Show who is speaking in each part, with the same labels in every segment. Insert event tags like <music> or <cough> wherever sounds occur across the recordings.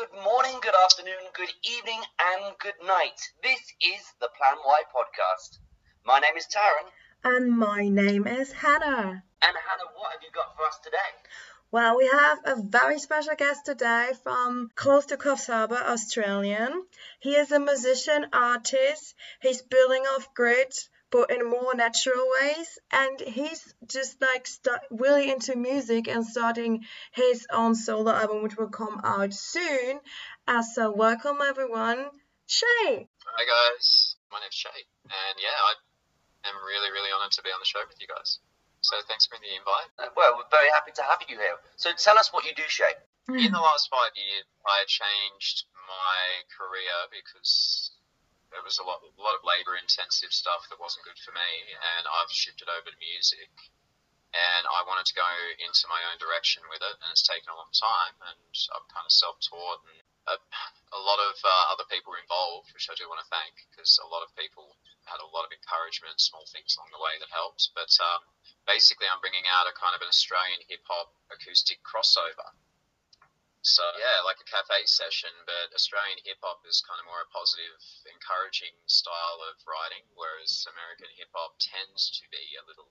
Speaker 1: good morning, good afternoon, good evening, and good night. This is the Plan Y podcast. My name is Taran.
Speaker 2: And my name is Hannah.
Speaker 1: And Hannah, what have you got for us today?
Speaker 2: Well, we have a very special guest today from close to Coffs Harbour, Australian. He is a musician, artist. He's building off grid, but in more natural ways. And he's just like start, really into music and starting his own solo album, which will come out soon. Uh, so, welcome everyone, Shae.
Speaker 3: Hi guys, my name's Shae, and yeah, I am really, really honoured to be on the show with you guys. So thanks for the invite.
Speaker 1: Uh, well, we're very happy to have you here. So tell us what you do, Shae.
Speaker 3: In the last five years, I changed my career because it was a lot, a lot of labour-intensive stuff that wasn't good for me, and I've shifted over to music. And I wanted to go into my own direction with it, and it's taken a long time. And I'm kind of self-taught, and a, a lot of uh, other people were involved, which I do want to thank, because a lot of people had a lot of encouragement, small things along the way that helped. But um, basically, I'm bringing out a kind of an Australian hip hop acoustic crossover. So yeah, like a cafe session, but Australian hip hop is kind of more a positive, encouraging style of writing, whereas American hip hop tends to be a little,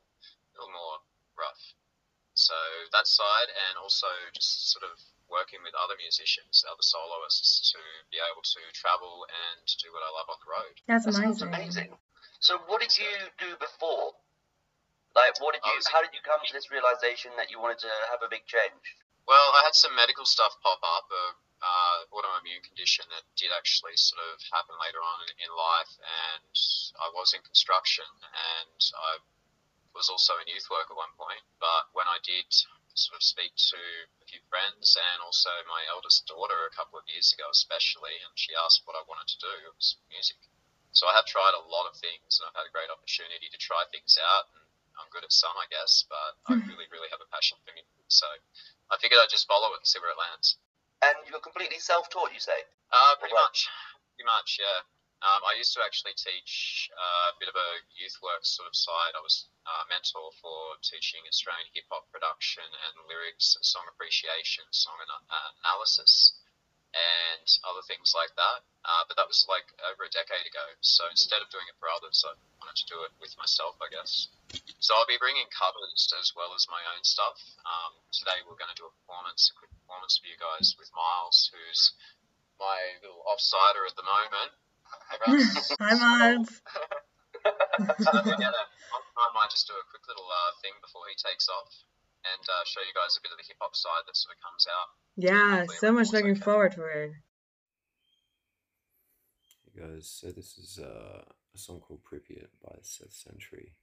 Speaker 3: little more rough. So that side, and also just sort of working with other musicians, other soloists, to be able to travel and do what I love on the road.
Speaker 2: That's
Speaker 1: That sounds
Speaker 2: amazing.
Speaker 1: amazing. So what did you do before? Like, what did you? How did you come to this realization that you wanted to have a big change?
Speaker 3: Well, I had some medical stuff pop up, a uh, autoimmune condition that did actually sort of happen later on in, in life, and I was in construction, and I was also in youth work at one point. But when I did sort of speak to a few friends and also my eldest daughter a couple of years ago, especially, and she asked what I wanted to do, it was music. So I have tried a lot of things, and I've had a great opportunity to try things out, and I'm good at some, I guess, but I really, really have a passion for music. So I figured I'd just follow it and see where it lands.
Speaker 1: And you're completely self-taught, you say?
Speaker 3: Uh, pretty much, pretty much, yeah. Um, I used to actually teach uh, a bit of a youth work sort of side. I was uh, mentor for teaching Australian hip hop production and lyrics, song appreciation, song ana- uh, analysis, and other things like that. Uh, but that was like over a decade ago. So instead of doing it for others, I wanted to do it with myself, I guess. So I'll be bringing covers as well as my own stuff. Um, today we're going to do a performance, a quick performance for you guys with Miles, who's my little offsider at the moment. <laughs>
Speaker 2: Hi, Miles. <laughs>
Speaker 3: so we're gonna, I might just do a quick little uh, thing before he takes off and uh, show you guys a bit of the hip hop side that sort of comes out.
Speaker 2: Yeah, so much looking
Speaker 3: okay.
Speaker 2: forward to it.
Speaker 4: Hey guys, so this is uh, a song called Pripyat by Seth Sentry.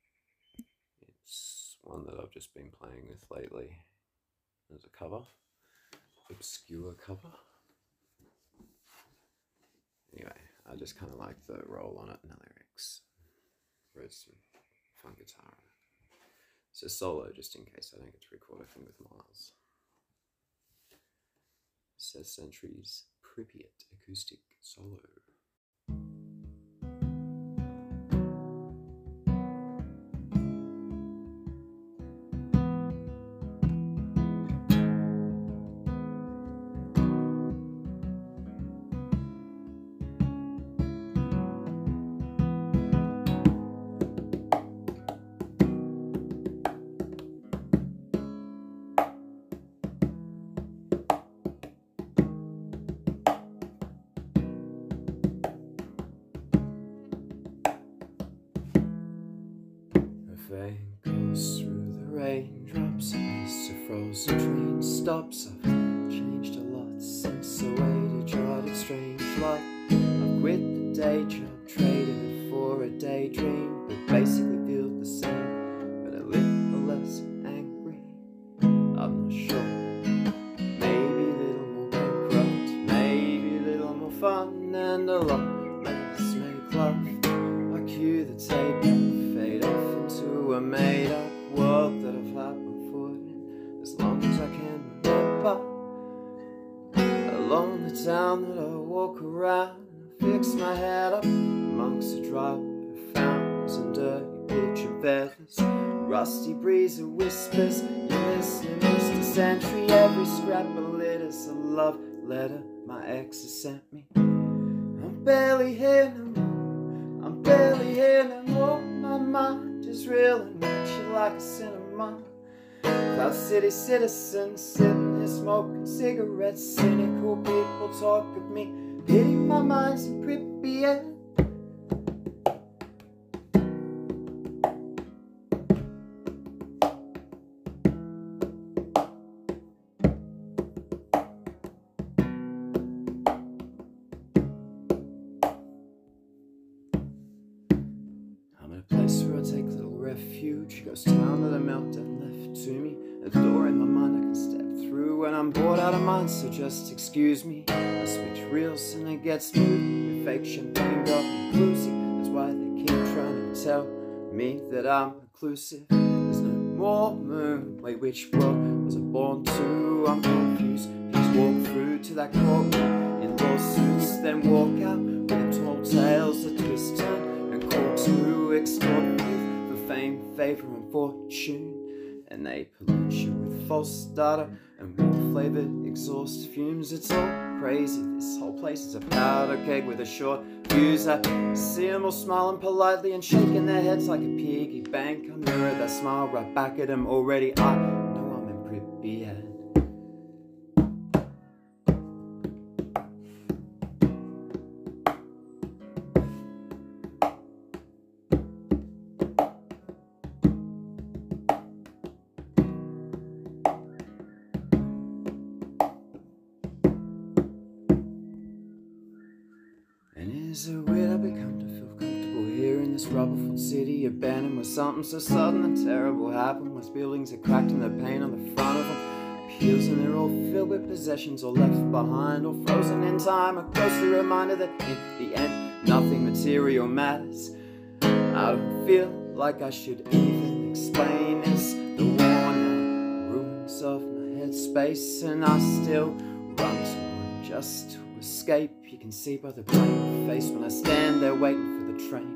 Speaker 4: It's one that I've just been playing with lately as a cover, obscure cover. Anyway, I just kind of like the roll on it and the lyrics. Wrote some fun guitar. A solo just in case I don't get to record a thing with Miles. Seth Sentry's Pripyat acoustic solo. Vein goes through the raindrops, a frozen train stops. I've scrap of love letter my ex has sent me. I'm barely here no more. I'm barely here no more. My mind is reeling at you like a cinema. Cloud City citizens sitting here smoking cigarettes. Cynical people talk of me. Pity my mind's in Pripyat. I'm out of mind. So just excuse me. I switch reels and it gets moody. Fake champagne got me bluesy. That's why they keep trying to tell me that I'm inclusive. There's no more moon. Wait, which world was I born to? I'm confused. Please walk through to that courtroom in lawsuits, then walk out with the tall tales that twist turn and call to extort for fame, favor, and fortune. And they pollute you with false data and flavored exhaust fumes. It's all crazy. This whole place is a powder keg with a short fuse. I see them all smiling politely and shaking their heads like a piggy bank. I mirror that smile right back at them already. I know I'm in. And something so sudden and terrible happened? Where buildings are cracked and the paint on the front of them peels, and they're all filled with possessions, or left behind, or frozen in time. A ghostly reminder that in the end, nothing material matters. I don't feel like I should even explain. It's the worn ruins of my headspace, and I still run to just to escape. You can see by the blank face when I stand there waiting for the train.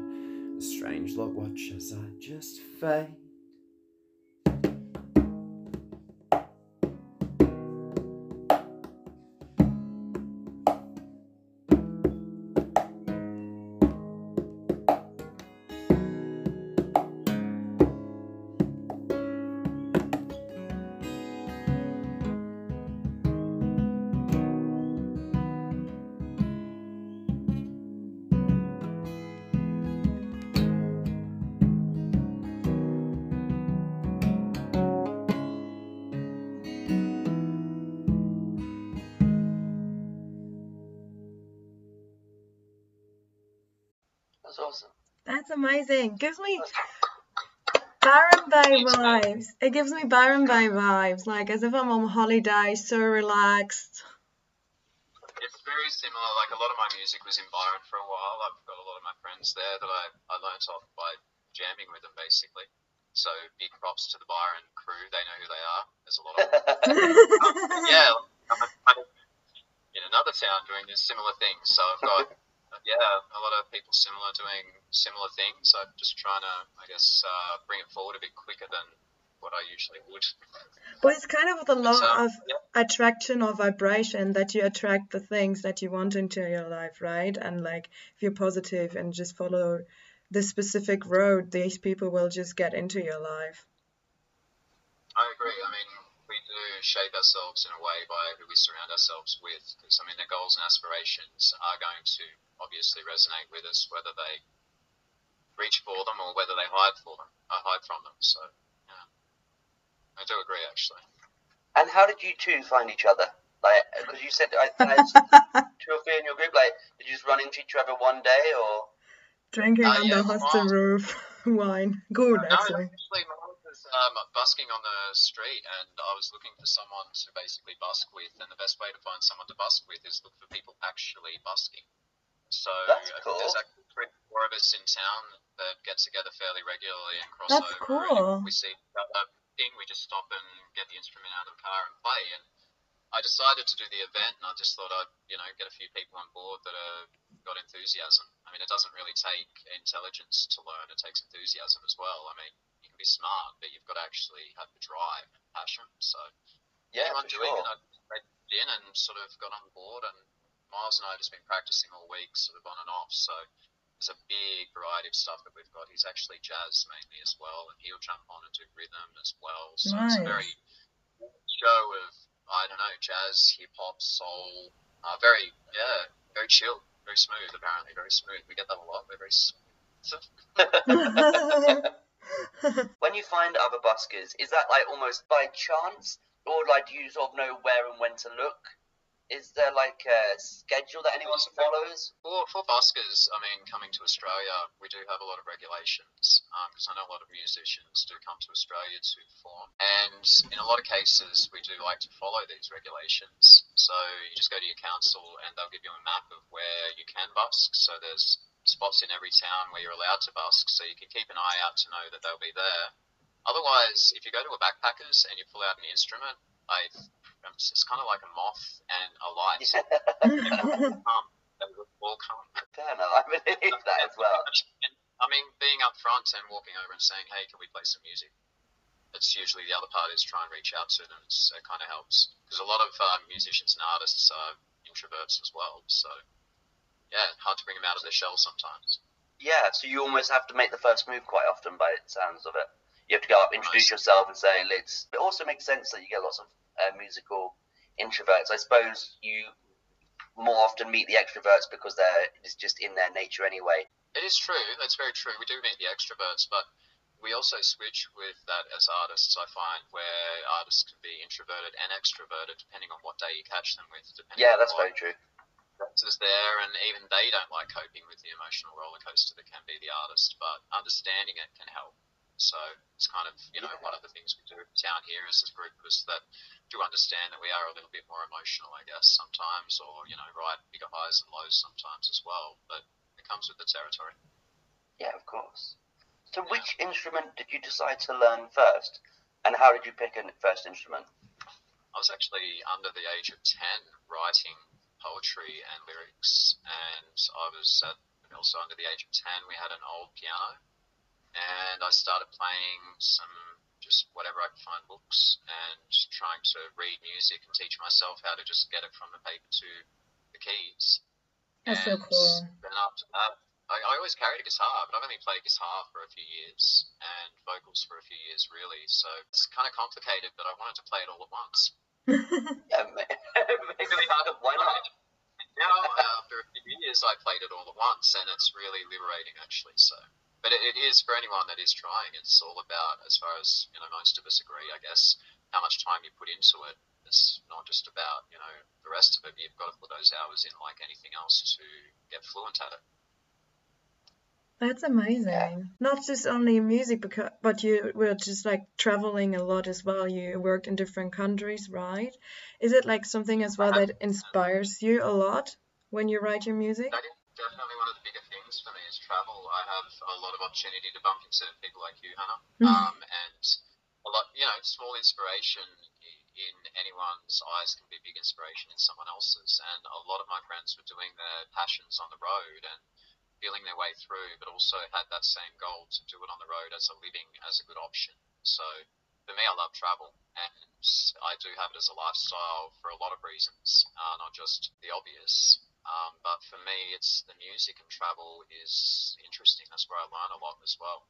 Speaker 4: Strange look, watch as I just fade.
Speaker 1: That's
Speaker 2: amazing. Gives me Byron Bay vibes. It gives me Byron Bay vibes, like as if I'm on holiday, so relaxed.
Speaker 3: It's very similar. Like a lot of my music was in Byron for a while. I've got a lot of my friends there that I, I learnt off by jamming with them basically. So big props to the Byron crew. They know who they are. There's a lot of them. <laughs> yeah, I'm I'm in another town doing this similar things. So I've got yeah a lot of people similar doing similar things. I'm just trying to I guess uh, bring it forward a bit quicker than what I usually would.
Speaker 2: But it's kind of the
Speaker 3: law
Speaker 2: of
Speaker 3: yeah.
Speaker 2: attraction or vibration that you attract the things that you want into your life, right? And like if you're positive and just follow the specific road, these people will just get into your life.
Speaker 3: I agree. I mean, shape ourselves in a way by who we surround ourselves with. Because I mean, their goals and aspirations are going to obviously resonate with us, whether they reach for them or whether they hide for them, uh, hide from them. So, yeah, I do agree actually.
Speaker 1: And how did you two find each other? Like, because you said I think there's <laughs> two or three in your group. Like, did you just run into each other one day, or
Speaker 2: Drinking
Speaker 3: Uh,
Speaker 2: on
Speaker 3: yeah,
Speaker 2: the hostel roof wine. Good,
Speaker 3: No,
Speaker 2: actually.
Speaker 3: actually, mine was um, busking on the street, and I was looking for someone to basically busk with. And the best way to find someone to busk with is look for people actually busking. So
Speaker 1: That's
Speaker 3: I think
Speaker 1: cool.
Speaker 3: there's actually three, four of us in town that get together fairly regularly and cross
Speaker 2: That's
Speaker 3: over.
Speaker 2: cool.
Speaker 3: And we see a thing, we just stop and get the instrument out of the car and play. And I decided to do the event, and I just thought I'd you know get a few people on board that are got enthusiasm. I mean, it doesn't really take intelligence to learn; it takes enthusiasm as well. I mean, you can be smart, but you've got to actually have the drive, and passion. So
Speaker 1: yeah,
Speaker 3: anyone
Speaker 1: for
Speaker 3: doing
Speaker 1: sure.
Speaker 3: it, I read in and sort of got on board, and Miles and I have just been practicing all week, sort of on and off. So there's a big variety of stuff that we've got. He's actually jazz mainly as well, and he'll jump on and do rhythm as well. So it's a very show of I don't know jazz, hip hop, soul. Uh, very yeah, very chill, very smooth. Apparently, very smooth. We get that a lot. We're very smooth. <laughs>
Speaker 1: When you find other buskers, is that like almost by chance, or like do you sort of know where and when to look? Is there like a schedule that anyone follows?
Speaker 3: For, for buskers, I mean, coming to Australia, we do have a lot of regulations um, because I know a lot of musicians do come to Australia to perform. And in a lot of cases, we do like to follow these regulations. So you just go to your council and they'll give you a map of where you can busk. So there's spots in every town where you're allowed to busk, so you can keep an eye out to know that they'll be there. Otherwise, if you go to a backpackers and you pull out an instrument, I, it's kind of like a moth and a light. come. <laughs> They will come.
Speaker 1: Fair enough, I believe <laughs> that as well.
Speaker 3: And, I mean, being up front and walking over and saying, "Hey, can we play some music?" It's usually the other part is try and reach out to them. It's, it kind of helps because a lot of uh, musicians and artists are introverts as well. So yeah, hard to bring them out of their shell sometimes.
Speaker 1: Yeah, so you almost have to make the first move quite often by the sounds of it. You have to go up, introduce yourself, and say, let's. It also makes sense that you get lots of uh, musical introverts. I suppose you more often meet the extroverts because they're it's just in their nature anyway.
Speaker 3: It is true. That's very true. We do meet the extroverts, but we also switch with that as artists. I find where artists can be introverted and extroverted depending on what day you catch them with. Depending
Speaker 1: Yeah,
Speaker 3: on
Speaker 1: that's
Speaker 3: what
Speaker 1: very true.
Speaker 3: is there, and even they don't like coping with the emotional roller coaster that can be the artist, but understanding it can help. So it's kind of, you know, one of the things we do down here as a group is that to understand that we are a little bit more emotional, I guess, sometimes, or, you know, ride bigger highs and lows sometimes as well, but it comes with the territory.
Speaker 1: Yeah, of course. So, which instrument did you decide to learn first, and how did you pick a first instrument?
Speaker 3: I was actually under the age of 10 writing poetry and lyrics, and I was at, also under the age of 10. We had an old piano, and I started playing some just whatever I could find books and trying to read music and teach myself how to just get it from the paper to the keys.
Speaker 2: That's so
Speaker 3: And
Speaker 2: cool.
Speaker 3: Then after that, I, I always carried a guitar, but I've only played guitar for a few years and vocals for a few years, really. So it's kind of complicated, but I wanted to play it all at once. <laughs>
Speaker 1: Yeah, ma- <laughs> maybe why not?
Speaker 3: Now, after a few years, I played it all at once, and it's really liberating, actually. So, but it, it is for anyone that is trying. It's all about, as far as you know, most of us agree, I guess, how much time you put into it. It's not just about you know the rest of it. You've got to put those hours in, like anything else, to get fluent at it.
Speaker 2: That's amazing. Not just only music, because, but you were just like traveling a lot as well. You worked in different countries, right? Is it like something as well that inspires you a lot when you write your music?
Speaker 3: That is definitely one of the bigger things for me travel. I have a lot of opportunity to bump into people like you, Hannah,
Speaker 2: Mhm.
Speaker 3: um, and a lot, you know, small inspiration in anyone's eyes can be big inspiration in someone else's. And a lot of my friends were doing their passions on the road and feeling their way through, but also had that same goal to do it on the road as a living, as a good option. So for me, I love travel, and I do have it as a lifestyle for a lot of reasons, uh, not just the obvious. Um, but for me, it's the music and travel is interesting. That's where I learn a lot as well.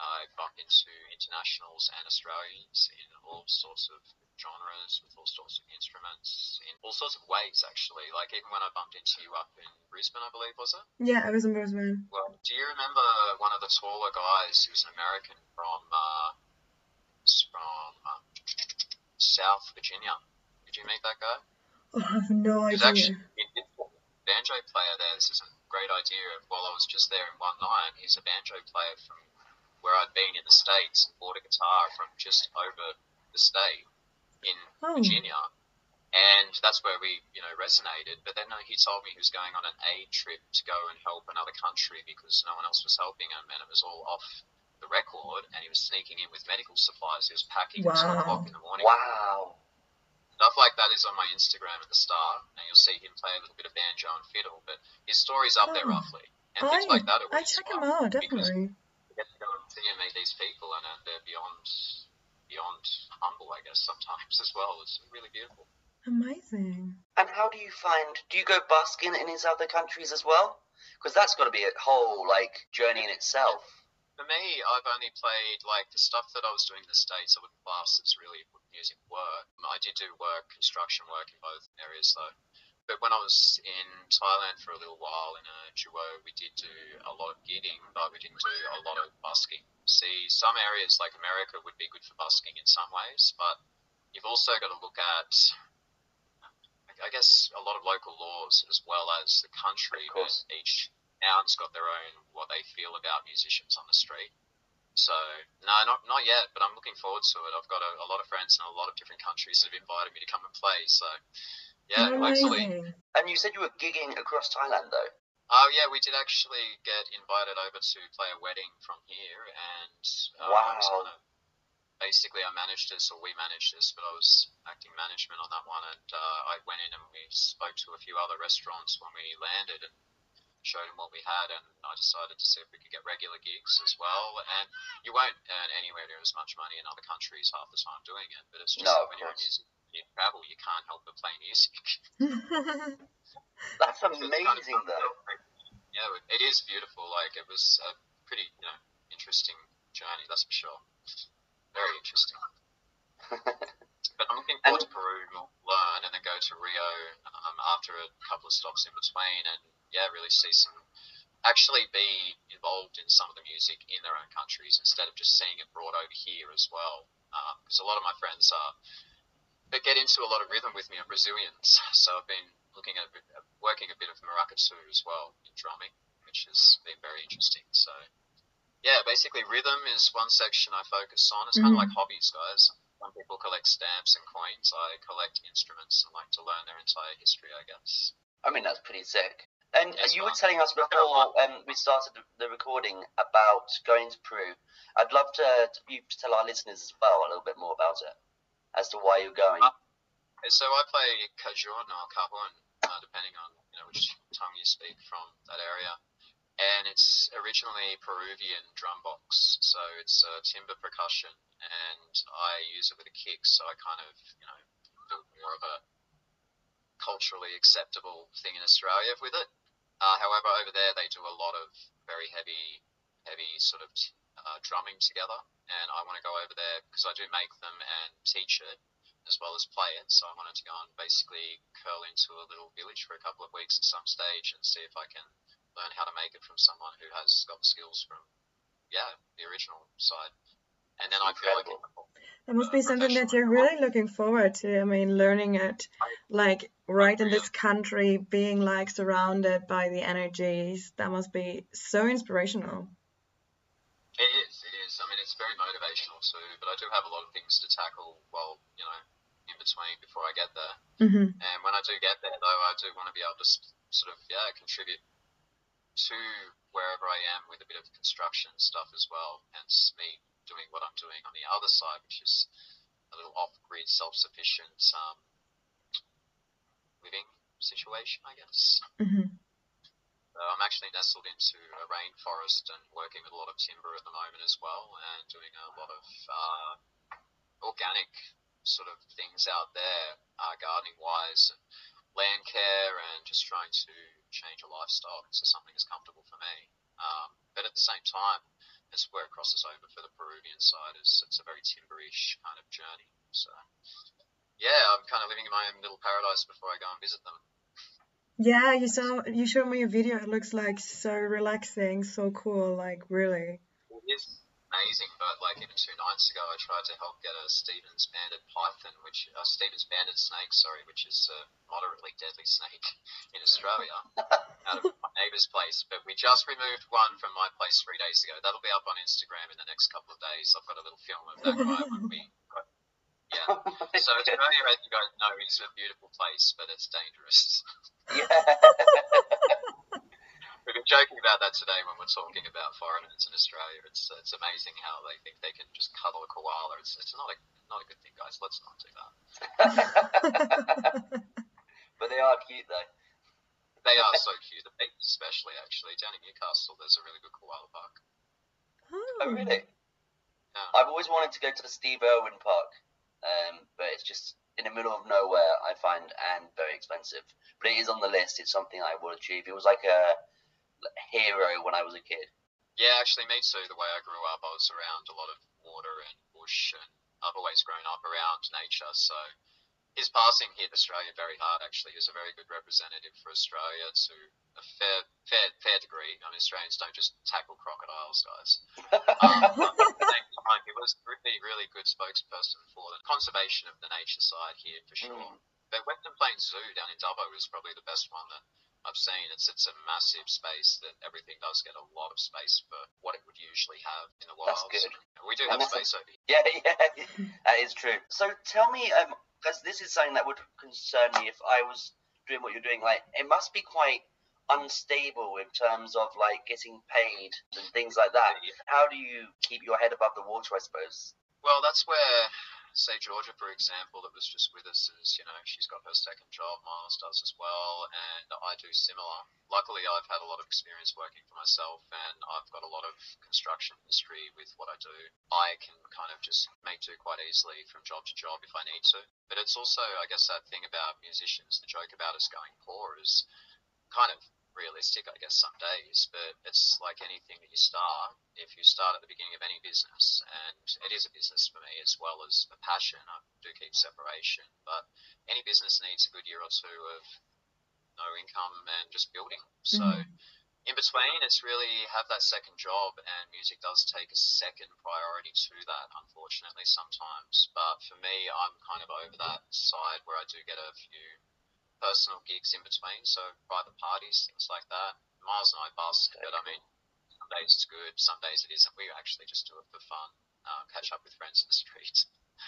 Speaker 3: I bump into internationals and Australians in all sorts of genres, with all sorts of instruments, in all sorts of ways, actually. Like even when I bumped into you up in Brisbane, I believe, was it?
Speaker 2: Yeah, I was in Brisbane.
Speaker 3: Well, do you remember one of the taller guys who was an American from uh, from uh, South Virginia? Did you meet that guy?
Speaker 2: Oh, I have no idea.
Speaker 3: actually banjo player there. This is a great idea of while I was just there in one night. He's a banjo player from where I'd been in the States and bought a guitar from just over the state in
Speaker 2: Oh.
Speaker 3: Virginia. And that's where we, you know, resonated. But then uh, he told me he was going on an aid trip to go and help another country because no one else was helping him, and it was all off the record. And he was sneaking in with medical supplies. He was packing at two
Speaker 2: Wow.
Speaker 3: o'clock in the morning.
Speaker 1: Wow.
Speaker 3: Stuff like that is on my Instagram at the start, and you'll see him play a little bit of banjo and fiddle. But his story's up there
Speaker 2: Oh.
Speaker 3: roughly, and things like that are
Speaker 2: I
Speaker 3: really
Speaker 2: check him
Speaker 3: inspiring
Speaker 2: out,
Speaker 3: because
Speaker 2: definitely.
Speaker 3: you get to go and see and meet these people, and uh, they're beyond beyond humble, I guess, sometimes as well. It's really beautiful.
Speaker 2: Amazing.
Speaker 1: And how do you find? Do you go busking in these other countries as well? Because that's got to be a whole like journey in itself.
Speaker 3: For me, I've only played like the stuff that I was doing in the states. I wouldn't class as really music work. I did do work, construction work in both areas though. But when I was in Thailand for a little while in a duo, we did do a lot of gigging, but we didn't do a lot of busking. See, some areas like America would be good for busking in some ways, but you've also got to look at, I guess, a lot of local laws as well as the country. But each town's got their own what they feel about musicians on the street. So no, not not yet, but I'm looking forward to it. I've got a, a lot of friends in a lot of different countries that have invited me to come and play. So yeah, hopefully.
Speaker 1: And you said you were gigging across Thailand though.
Speaker 3: Oh yeah, we did actually get invited over to play a wedding from here, and uh, I was
Speaker 1: Wow.
Speaker 3: kind of basically I managed this, or we managed this, but I was acting management on that one, and uh, I went in and we spoke to a few other restaurants when we landed and showed them what we had, and I decided to see if we could get regular gigs as well. And you won't earn anywhere near as much money in other countries half the time doing it, but it's just
Speaker 1: No,
Speaker 3: when you're in music, you travel, you can't help but play music. <laughs>
Speaker 1: That's
Speaker 3: it's kind of
Speaker 1: amazing though.
Speaker 3: Yeah, it is beautiful. Like it was a pretty, you know, interesting journey. That's for sure. Very interesting. <laughs> but I'm looking forward to Peru, learn, and then go to Rio um, after a couple of stops in between, and yeah, really see some. Actually, be involved in some of the music in their own countries instead of just seeing it brought over here as well. Because a lot of my friends are that get into a lot of rhythm with me are Brazilians, <laughs> so I've been looking at a bit, working a bit of maracatu as well in drumming, which has been very interesting. So, yeah, basically rhythm is one section I focus on. It's kind of
Speaker 2: Mhm.
Speaker 3: like hobbies, guys. Some people collect stamps and coins. I collect instruments and like to learn their entire history, I guess.
Speaker 1: I mean, that's pretty sick. And you were telling us before um, we started the recording about going to Peru. I'd love to, to you to tell our listeners as well a little bit more about it, as to why you're going.
Speaker 3: Uh, So I play Cajun or Cajon, uh, depending on you know which tongue you speak from that area. And it's originally Peruvian drum box, so it's uh, timber percussion, and I use it with a kick, so I kind of you know built more of a culturally acceptable thing in Australia with it. Uh, however, over there they do a lot of very heavy, heavy sort of uh, drumming together, and I want to go over there because I do make them and teach it as well as play it. So I wanted to go and basically curl into a little village for a couple of weeks at some stage and see if I can learn how to make it from someone who has got the skills from, yeah, the original side. And then I feel like it,
Speaker 2: That must be something that you're really looking forward to. I mean, learning it like right in this country, being like surrounded by the energies. That must be so inspirational.
Speaker 3: It is, it is. I mean, it's very motivational too, but I do have a lot of things to tackle while, you know, in between before I get there.
Speaker 2: hmm
Speaker 3: And when I do get there, though, I do want to be able to sort of, yeah, contribute to wherever I am with a bit of construction stuff as well. Hence me doing what I'm doing on the other side, which is a little off-grid, self-sufficient um, living situation, I guess.
Speaker 2: hmm
Speaker 3: So I'm actually nestled into a rainforest and working with a lot of timber at the moment as well, and doing a lot of uh, organic sort of things out there, uh, gardening wise, and land care, and just trying to change a lifestyle to something that's comfortable for me. Um, but at the same time, it's where it crosses over for the Peruvian side. Is it's a very timberish kind of journey. So yeah, I'm kind of living in my own little paradise before I go and visit them.
Speaker 2: Yeah, you saw you showed me a video. It looks like so relaxing, so cool. Like really.
Speaker 3: It is amazing, but like even two nights ago, I tried to help get a Stephens banded python, which uh, Stephens banded snake, sorry, which is a moderately deadly snake <laughs> in Australia, <laughs> out of my neighbour's place. But we just removed one from my place three days ago. That'll be up on Instagram in the next couple of days. I've got a little film of that guy when we. Yeah. So Australia, as you guys know, is a beautiful place, but it's dangerous.
Speaker 1: yeah. <laughs>
Speaker 3: We've been joking about that today when we're talking about foreigners in Australia. It's it's amazing how they think they can just cuddle a koala. It's it's not a not a good thing, guys. Let's not do that. <laughs>
Speaker 1: but they are cute though.
Speaker 3: They are so cute. Especially actually down in Newcastle, there's a really good koala park.
Speaker 1: Oh really?
Speaker 3: Yeah.
Speaker 1: I've always wanted to go to the Steve Irwin Park, um, but it's just in the middle of nowhere, I find, and very expensive. But it is on the list. It's something I will achieve. It was like a hero when I was a kid.
Speaker 3: Yeah, actually, me too. The way I grew up, I was around a lot of water and bush, and I've always grown up around nature. So his passing hit Australia very hard. Actually, he was a very good representative for Australia to a fair, fair, fair degree. I mean, Australians don't just tackle crocodiles, guys. <laughs> um, he was really, really good spokesperson for the conservation of the nature side here for sure. Mm. But Western Plains Zoo down in Dubbo is probably the best one that I've seen. It's it's a massive space that everything does get a lot of space for what it would usually have in the wild.
Speaker 1: That's good.
Speaker 3: We do have space over here.
Speaker 1: Yeah, <laughs> yeah, that is true. So tell me, um, because this is something that would concern me if I was doing what you're doing. Like, it must be quite unstable in terms of like getting paid and things like that. How do you keep your head above the water? I suppose.
Speaker 3: Well, that's where say Georgia, for example, that was just with us, is you know she's got her second job, Miles does as well, and I do similar. Luckily, I've had a lot of experience working for myself, and I've got a lot of construction history with what I do. I can kind of just make do quite easily from job to job if I need to. But it's also, I guess, that thing about musicians. The joke about us going poor is kind of realistic, I guess, some days, but it's like anything that you start. If you start at the beginning of any business, and it is a business for me as well as a passion, I do keep separation, but any business needs a good year or two of no income and just building. So mm-hmm. in between, it's really have that second job, and music does take a second priority to that, unfortunately, sometimes. But for me, I'm kind of over that side where I do get a few personal gigs in between, so private parties, things like that. Miles and I busk, but I mean, some days it's good, some days it isn't. We actually just do it for fun, uh, catch up with friends in the <laughs> street.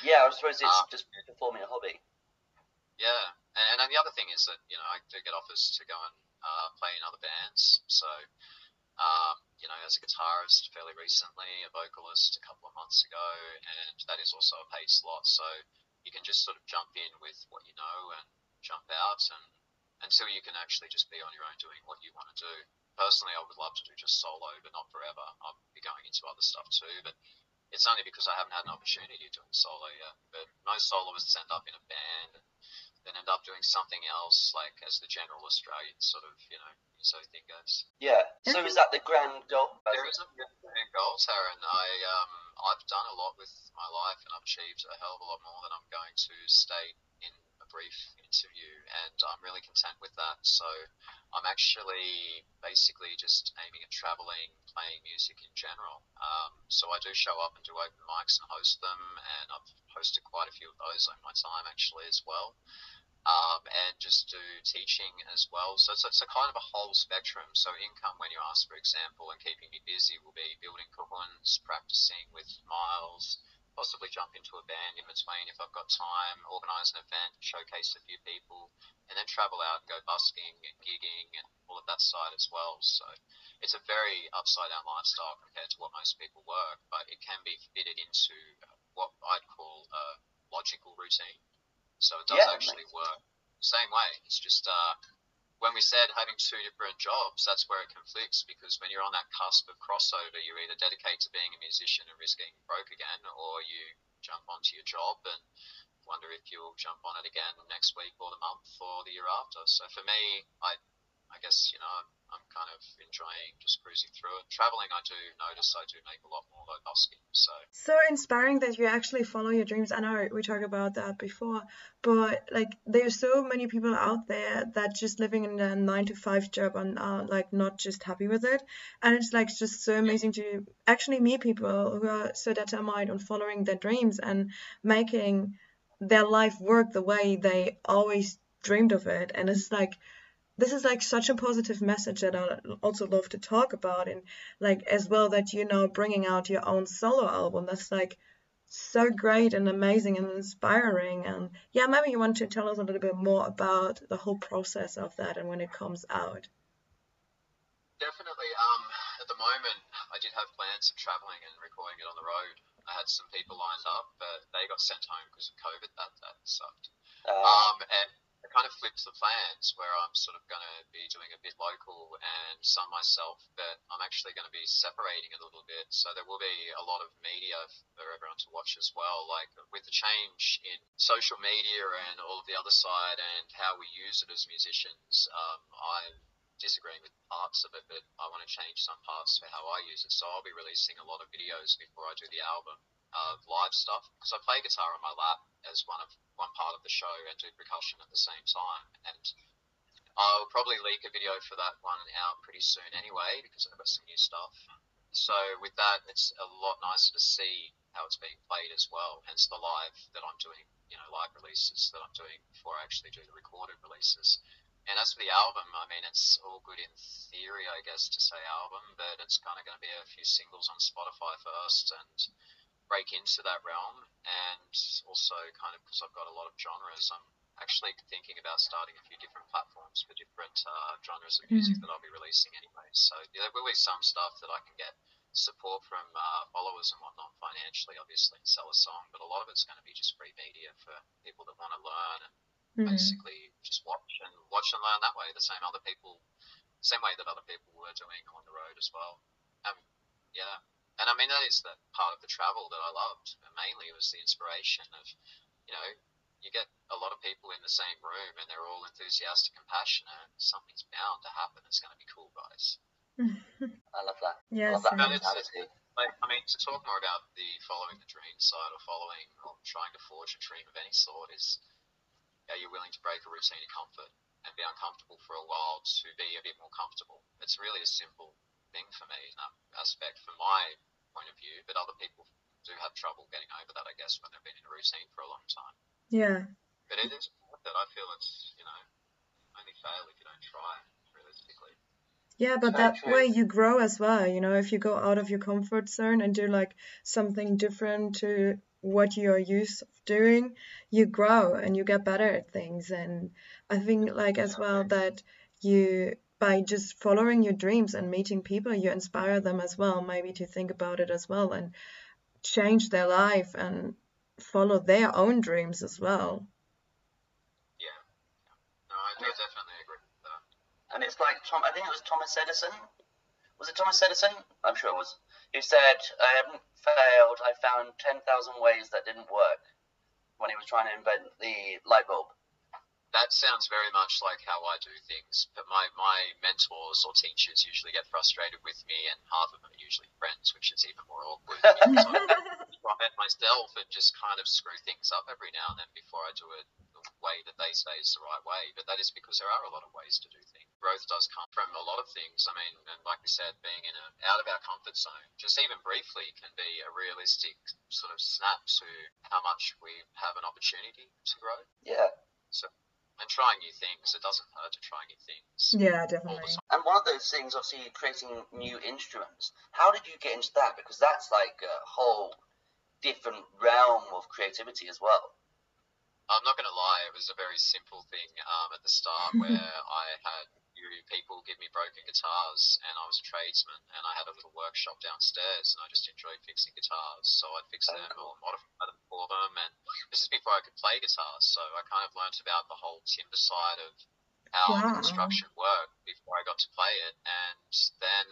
Speaker 1: Yeah, I suppose it's um, just performing a hobby.
Speaker 3: Yeah, and, and the other thing is that you know I do get offers to go and uh, play in other bands. So, um, you know, as a guitarist fairly recently, a vocalist a couple of months ago, and that is also a paid slot. So you can just sort of jump in with what you know and jump out and until you can actually just be on your own doing what you want to do. Personally, I would love to do just solo, but not forever. I'll be going into other stuff too, but it's only because I haven't had an opportunity doing solo yet. But most soloists end up in a band and then end up doing something else, like as the general Australian sort of, you know, so thing goes.
Speaker 1: Yeah. So is that the grand goal?
Speaker 3: There is a grand goal, Taryn. I um I've done a lot with my life and I've achieved a hell of a lot more than I'm going to state in brief interview, and I'm really content with that. So I'm actually basically just aiming at traveling, playing music in general. Um, so I do show up and do open mics and host them, and I've hosted quite a few of those in my time actually as well. Um, and just do teaching as well. So it's, it's a kind of a whole spectrum. So income, when you ask, for example, and keeping me busy will be building cajuns, practicing with Miles, possibly jump into a band in between if I've got time, organise an event, showcase a few people, and then travel out and go busking and gigging and all of that side as well. So it's a very upside down lifestyle compared to what most people work, but it can be fitted into what I'd call a logical routine. So it does yeah, actually work same way. It's just uh, when we said having two different jobs, that's where it conflicts because when you're on that cusp of crossover, you either dedicate to being a musician and risk getting broke again, or you jump onto your job and wonder if you'll jump on it again next week or the month or the year after. So for me, I I guess you know I'm kind of enjoying just cruising through it. Traveling, I do notice I do make a lot more though busking. So
Speaker 2: so inspiring that you actually follow your dreams. I know we talked about that before, but like there's so many people out there that just living in a nine to five job and are like not just happy with it, and it's like just so amazing to actually meet people who are so determined on following their dreams and making their life work the way they always dreamed of it, and it's like this is like such a positive message that I also love to talk about and like as well that you know bringing out your own solo album. That's like so great and amazing and inspiring. And yeah maybe you want to tell us a little bit more about the whole process of that and when it comes out.
Speaker 3: Definitely. Um at the moment I did have plans of traveling and recording it on the road. I had some people lined up but they got sent home because of COVID. That that sucked. Uh... um and I kind of flipped the plans where I'm sort of going to be doing a bit local and some myself, but I'm actually going to be separating a little bit. So there will be a lot of media for everyone to watch as well. Like with the change in social media and all of the other side and how we use it as musicians, um, I'm disagreeing with parts of it, but I want to change some parts for how I use it. So I'll be releasing a lot of videos before I do the album of live stuff because I play guitar on my lap as one of one part of the show and do percussion at the same time. And I'll probably leak a video for that one out pretty soon anyway because I've got some new stuff. So with that, it's a lot nicer to see how it's being played as well. Hence the live that I'm doing, you know, live releases that I'm doing before I actually do the recorded releases. And as for the album, I mean, it's all good in theory, I guess, to say album, but it's kind of going to be a few singles on Spotify first and break into that realm, and also kind of because I've got a lot of genres, I'm actually thinking about starting a few different platforms for different uh, genres of music mm. that I'll be releasing anyway. So yeah, there will be some stuff that I can get support from uh, followers and whatnot financially, obviously, and sell a song, but a lot of it's going to be just free media for people that want to learn and mm. basically just watch and watch and learn that way. The same other people, same way that other people were doing on the road as well. Um, yeah. And I mean, that is the part of the travel that I loved. Mainly, it was the inspiration of, you know, you get a lot of people in the same room and they're all enthusiastic and passionate. Something's bound to happen. It's going to be cool, guys. <laughs>
Speaker 1: I love that.
Speaker 2: Yes,
Speaker 1: I love that
Speaker 3: mentality. Like, I mean, to talk more about the following the dream side or following or trying to forge a dream of any sort is, are you willing to break a routine of comfort and be uncomfortable for a while to be a bit more comfortable? It's really a simple thing for me in that aspect from my point of view, but other people do have trouble getting over that, I guess, when they've been in a routine for a long time.
Speaker 2: Yeah.
Speaker 3: But it is that I feel it's, you know, only fail if you don't try, realistically.
Speaker 2: Yeah, but that way you grow as well. You know, if you go out of your comfort zone and do like something different to what you're used to doing, you grow and you get better at things. And I think like as well that you by just following your dreams and meeting people, you inspire them as well, maybe to think about it as well and change their life and follow their own dreams as well.
Speaker 3: Yeah, no, I definitely agree.
Speaker 1: And it's like Tom, I think it was Thomas Edison. Was it Thomas Edison? I'm sure it was. Who said, "I haven't failed. I found ten thousand ways that didn't work." When he was trying to invent the light bulb
Speaker 3: that sounds very much like how I do things. But my, my mentors or teachers usually get frustrated with me, and half of them are usually friends, which is even more awkward. <laughs> so I try myself and just kind of screw things up every now and then before I do it the way that they say is the right way. But that is because there are a lot of ways to do things. Growth does come from a lot of things. I mean, and like we said, being in a, out of our comfort zone, just even briefly, can be a realistic sort of snap to how much we have an opportunity to grow.
Speaker 1: Yeah.
Speaker 3: So and trying new things. It doesn't hurt to try new things.
Speaker 2: Yeah, definitely.
Speaker 1: And one of those things, obviously, creating new instruments. How did you get into that? Because that's like a whole different realm of creativity as well.
Speaker 3: I'm not going to lie, it was a very simple thing um, at the start <laughs> where I had people give me broken guitars and I was a tradesman and I had a little workshop downstairs and I just enjoyed fixing guitars. So I'd fix them or modify them for them and this is before I could play guitars. So I kind of learnt about the whole timber side of how wow. construction worked before I got to play it. And then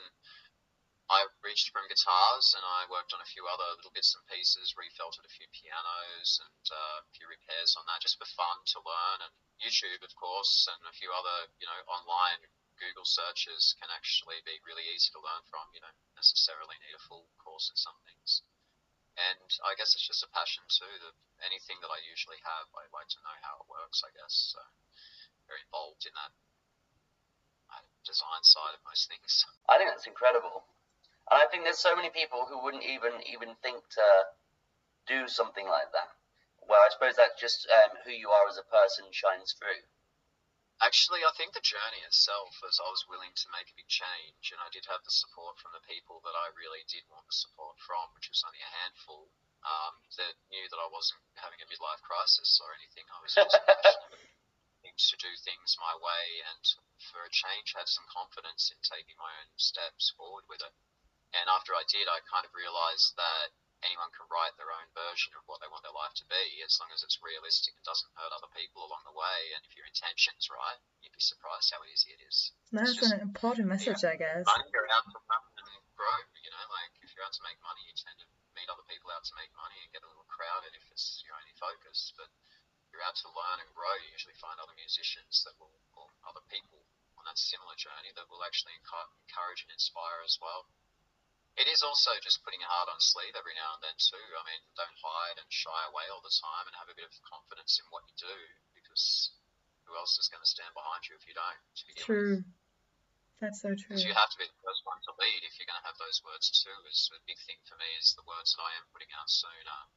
Speaker 3: I reached from guitars and I worked on a few other little bits and pieces, refelted a few pianos and uh, a few repairs on that just for fun to learn. And YouTube, of course, and a few other, you know, online Google searches can actually be really easy to learn from. You don't necessarily need a full course in some things. And I guess it's just a passion too. That anything that I usually have, I like to know how it works. I guess so. Very involved in that uh, design side of most things.
Speaker 1: I think that's incredible. And I think there's so many people who wouldn't even even think to do something like that. Well, I suppose that's just um, who you are as a person shines through.
Speaker 3: Actually, I think the journey itself, as I was willing to make a big change, and I did have the support from the people that I really did want the support from, which was only a handful, um, that knew that I wasn't having a midlife crisis or anything. I was just to do things my way, and for a change, had some confidence in taking my own steps forward with it. And after I did, I kind of realized that anyone can write their own version of what they want their life to be, as long as it's realistic and doesn't hurt other people along the way. And if your intention's right, you'd be surprised how easy it is.
Speaker 2: That's
Speaker 3: just-
Speaker 2: an important message, I guess.
Speaker 3: money, you're out to run and grow. You know, like if you're out to make money, you tend to meet other people out to make money and get a little crowded if it's your only focus. But if you're out to learn and grow, you usually find other musicians that will, or other people on that similar journey that will actually encourage and inspire as well. It is also just putting your heart on sleeve every now and then too. I mean, don't hide and shy away all the time, and have a bit of confidence in what you do because who else is going to stand behind you if you don't? to begin with?
Speaker 2: True. That's so true.
Speaker 3: Because you have to be the first one to lead if you're going to have those words too. Is a big thing for me is the words that I am putting out soon are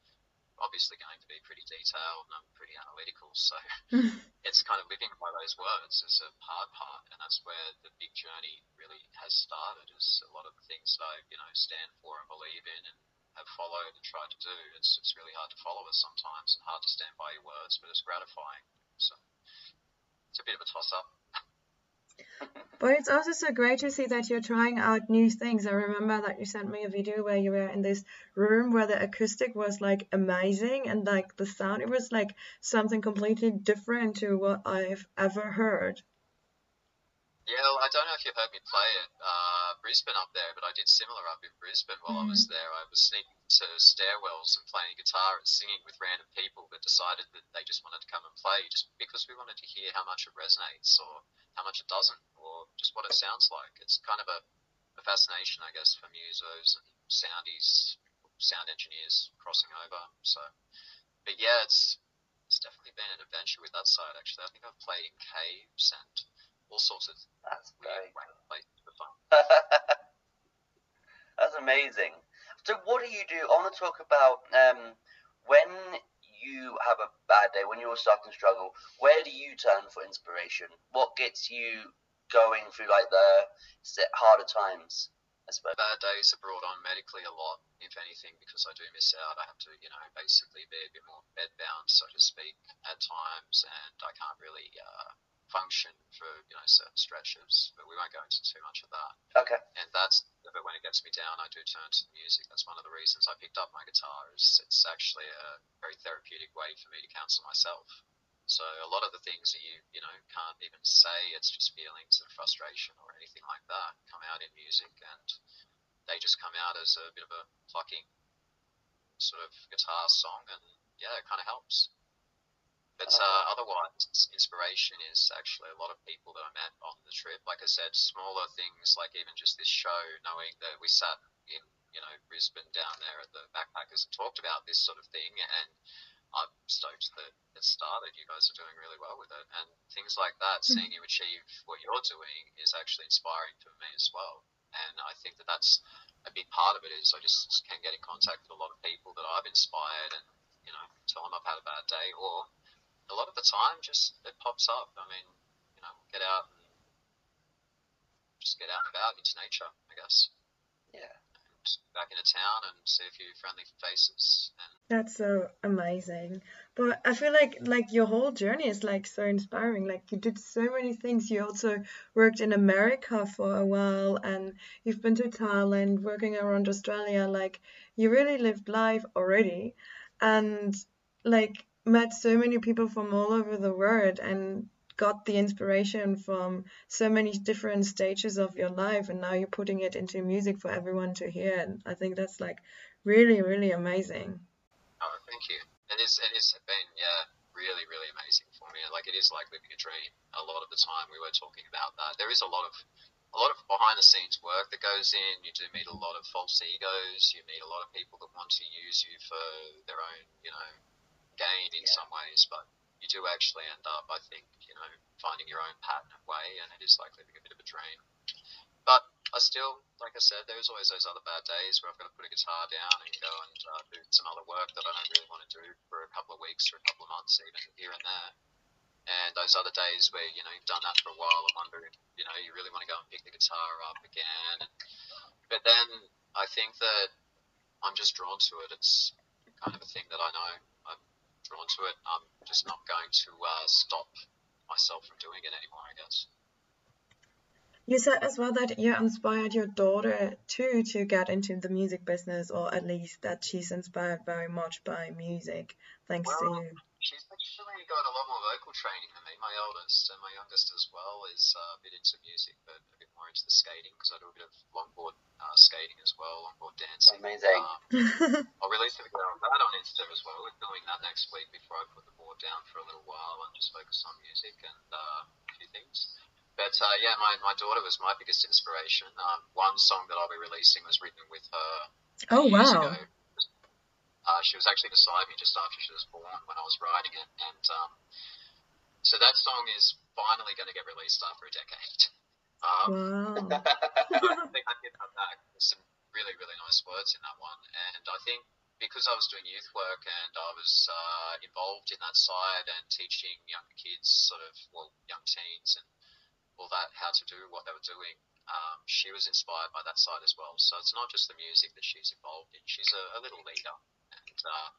Speaker 3: obviously going to be pretty detailed and I'm pretty analytical. So mm. <laughs> it's kind of living by those words is a hard part, and that's where the big journey really has started. Is a lot of the things that I you know stand for and believe in and have followed and tried to do. It's it's really hard to follow us sometimes and hard to stand by your words, but it's gratifying. So it's a bit of a toss up. <laughs>
Speaker 2: But it's also so great to see that you're trying out new things. I remember that you sent me a video where you were in this room where the acoustic was like amazing and like the sound, it was like something completely different to what I've ever heard.
Speaker 3: Yeah, well, I don't know if you've heard me play it, uh, Brisbane up there, but I did similar up in Brisbane while I was mm-hmm. there. I was sneaking to stairwells and playing guitar and singing with random people that decided that they just wanted to come and play just because we wanted to hear how much it resonates or how much it doesn't or just what it sounds like. It's kind of a, a fascination, I guess, for musos and soundies, sound engineers crossing over. So, but yeah, it's it's definitely been an adventure with that side. Actually, I think I've played in caves and all sorts of
Speaker 1: That's
Speaker 3: weird
Speaker 1: great.
Speaker 3: wacky places for fun. <laughs>
Speaker 1: That's amazing. So, what do you do? I want to talk about um, when you have a bad day, when you're stuck and struggle. Where do you turn for inspiration? What gets you going through like the harder times? I suppose.
Speaker 3: Bad days are brought on medically a lot, if anything, because I do miss out. I have to, you know, basically be a bit more bedbound, so to speak, at times, and I can't really uh, function for, you know, certain stretches. But we won't go into too much of that.
Speaker 1: Okay.
Speaker 3: and that's but when it gets me down, I do turn to the music. That's one of the reasons I picked up my guitar. Is it's actually a very therapeutic way for me to counsel myself. So a lot of the things that you you know can't even say, it's just feelings of frustration or anything like that come out in music, and they just come out as a bit of a plucking sort of guitar song, and yeah, it kind of helps. But uh, otherwise, inspiration is actually a lot of people that I met on the trip. Like I said, smaller things like even just this show, knowing that we sat in, you know, Brisbane down there at the Backpackers and talked about this sort of thing. And I'm stoked that it started. You guys are doing really well with it. And things like that, seeing you achieve what you're doing is actually inspiring for me as well. And I think that that's a big part of it is I just can get in contact with a lot of people that I've inspired and, you know, tell them I've had a bad day or a lot of the time just it pops up. I mean, you know, get out and just get out and about into nature, I guess.
Speaker 1: Yeah.
Speaker 3: And back into town and see a few friendly faces. And
Speaker 2: That's so amazing. But I feel like like your whole journey is like so inspiring. Like you did so many things. You also worked in America for a while and you've been to Thailand, working around Australia. Like you really lived life already and like met so many people from all over the world and got the inspiration from so many different stages of your life and now you're putting it into music for everyone to hear. And I think that's like really, really amazing.
Speaker 3: oh, thank you. It is. It has been yeah, really, really amazing for me. Like it is like living a dream. A lot of the time we were talking about that. There is a lot of a lot of behind the scenes work that goes in. You do meet a lot of false egos. You meet a lot of people that want to use you for their own, you know, gain in
Speaker 1: Yeah.
Speaker 3: some ways, but you do actually end up, I think, you know, finding your own pattern of way, and it is like living a bit of a dream. But I still, like I said, there's always those other bad days where I've got to put a guitar down and go and uh, do some other work that I don't really want to do for a couple of weeks or a couple of months, even here and there. And those other days where you know you've done that for a while and wonder, if, you know, you really want to go and pick the guitar up again. But then I think that I'm just drawn to it. It's kind of a thing that I know. Drawn to it. I'm just not going to uh, stop myself from doing it anymore. I guess.
Speaker 2: You said as well that you inspired your daughter too to get into the music business, or at least that she's inspired very much by music, thanks to you.
Speaker 3: She's actually got a lot more vocal training than me. My eldest and my youngest as well is uh, a bit into music, but a bit more into the skating because I do a bit of longboard uh, skating as well, longboard dancing.
Speaker 1: Amazing.
Speaker 3: Um, <laughs> I'll release a video of that on Insta as well. We're filming that next week before I put the board down for a little while and just focus on music and uh, a few things. But uh, yeah, my, my daughter was my biggest inspiration. Um, one song that I'll be releasing was written with her
Speaker 2: Oh wow.
Speaker 3: ago. Uh, she was actually beside me just after she was born when I was writing it, and um, so that song is finally going to get released after a decade. <laughs> Um,
Speaker 2: Wow. <laughs>
Speaker 3: I think I did that. There's some really, really nice words in that one. And I think because I was doing youth work and I was uh, involved in that side and teaching young kids, sort of, well, young teens and all that, how to do what they were doing, um, she was inspired by that side as well. So it's not just the music that she's involved in, she's a, a little leader. And uh,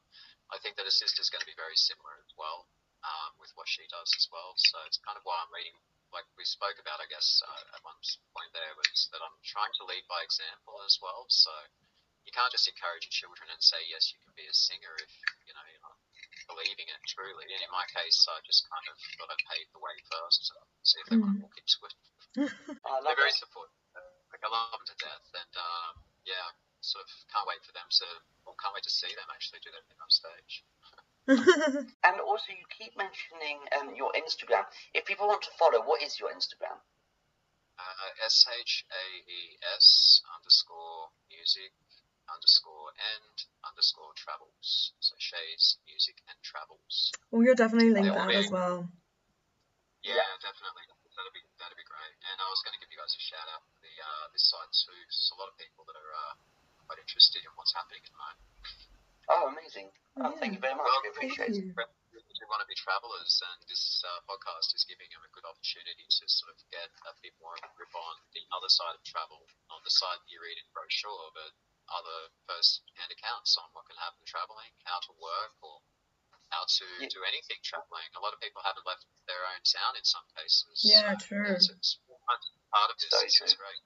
Speaker 3: I think that her sister's going to be very similar as well um, with what she does as well. So it's kind of why I'm leading like we spoke about, I guess, uh, at one point there was that I'm trying to lead by example as well. So you can't just encourage your children and say, yes, you can be a singer if, you know, you're not believing it truly. And in my case, I just kind of thought I'd pave the way first to see if they want to walk into it. <laughs>
Speaker 1: I love
Speaker 3: They're very
Speaker 1: it.
Speaker 3: supportive. Like, I love them to death. And, um, yeah, sort of can't wait for them to, well, can't wait to see them actually do their thing on stage. <laughs>
Speaker 1: And also, you keep mentioning um, your Instagram. If people want to follow, what is your Instagram?
Speaker 3: Uh, S H A E S underscore music underscore and underscore travels. So Shae's music and travels.
Speaker 2: Well, you'll definitely link
Speaker 3: Yeah,
Speaker 2: that
Speaker 3: we-
Speaker 2: as well.
Speaker 3: Yeah, definitely. That'd be that'd be great. And I was going to give you guys a shout out for the uh, this side too. 'cause there's a lot of people that are uh, quite interested in what's happening at the moment.
Speaker 1: Oh, amazing. Oh, thank you very much.
Speaker 3: Well,
Speaker 1: We appreciate it.
Speaker 2: you.
Speaker 3: If want to be travellers, and this uh, podcast is giving them a good opportunity to sort of get a bit more of a grip on the other side of travel, not the side that you read in brochure, but other first-hand accounts on what can happen travelling, how to work, or how to
Speaker 1: Yeah.
Speaker 3: do anything travelling. A lot of people haven't left their own town in some cases.
Speaker 2: Yeah,
Speaker 3: so
Speaker 2: true.
Speaker 3: It's, it's part of this
Speaker 1: So
Speaker 3: is great.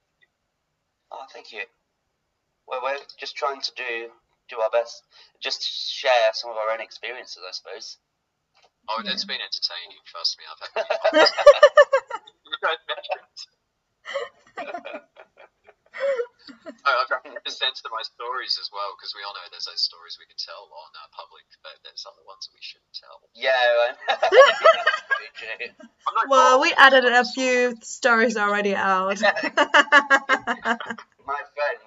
Speaker 1: Oh, thank you. Well, we're just trying to do do our best. Just share some of our own experiences, I suppose.
Speaker 3: Oh,
Speaker 2: Yeah.
Speaker 3: it's been entertaining. Trust me, I've had. you guys mentioned. I've got to my stories as well because we all know there's those stories we can tell on uh, public, but there's other ones that we shouldn't tell.
Speaker 1: Yeah, right. Very true.
Speaker 3: I'm not
Speaker 2: Well, we added a few stories already out. <laughs>
Speaker 1: My friend.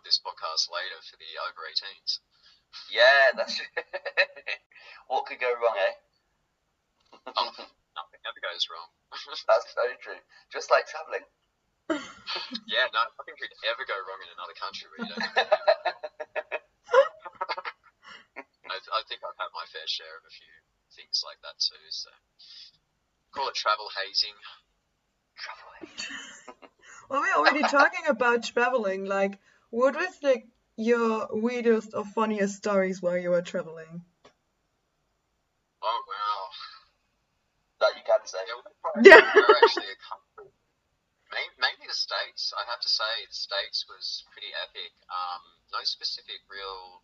Speaker 3: Revival of this podcast later for the over 18s.
Speaker 1: yeah, that's <laughs> what could go wrong, eh? <laughs>
Speaker 3: Oh, nothing ever goes wrong. <laughs>
Speaker 1: That's so true. Just like travelling.
Speaker 3: yeah, no, nothing could ever go wrong in another country where you don't. I, I think I've had my fair share of a few things like that too. So call it travel hazing. travel hazing.
Speaker 2: well, we're already talking about traveling. Like, what was like your weirdest or funniest stories while you were traveling?
Speaker 3: Oh wow.
Speaker 1: that you can say.
Speaker 3: Yeah, we're, quite- we're actually a country. Main, mainly the states. I have to say, the states was pretty epic. Um, no specific real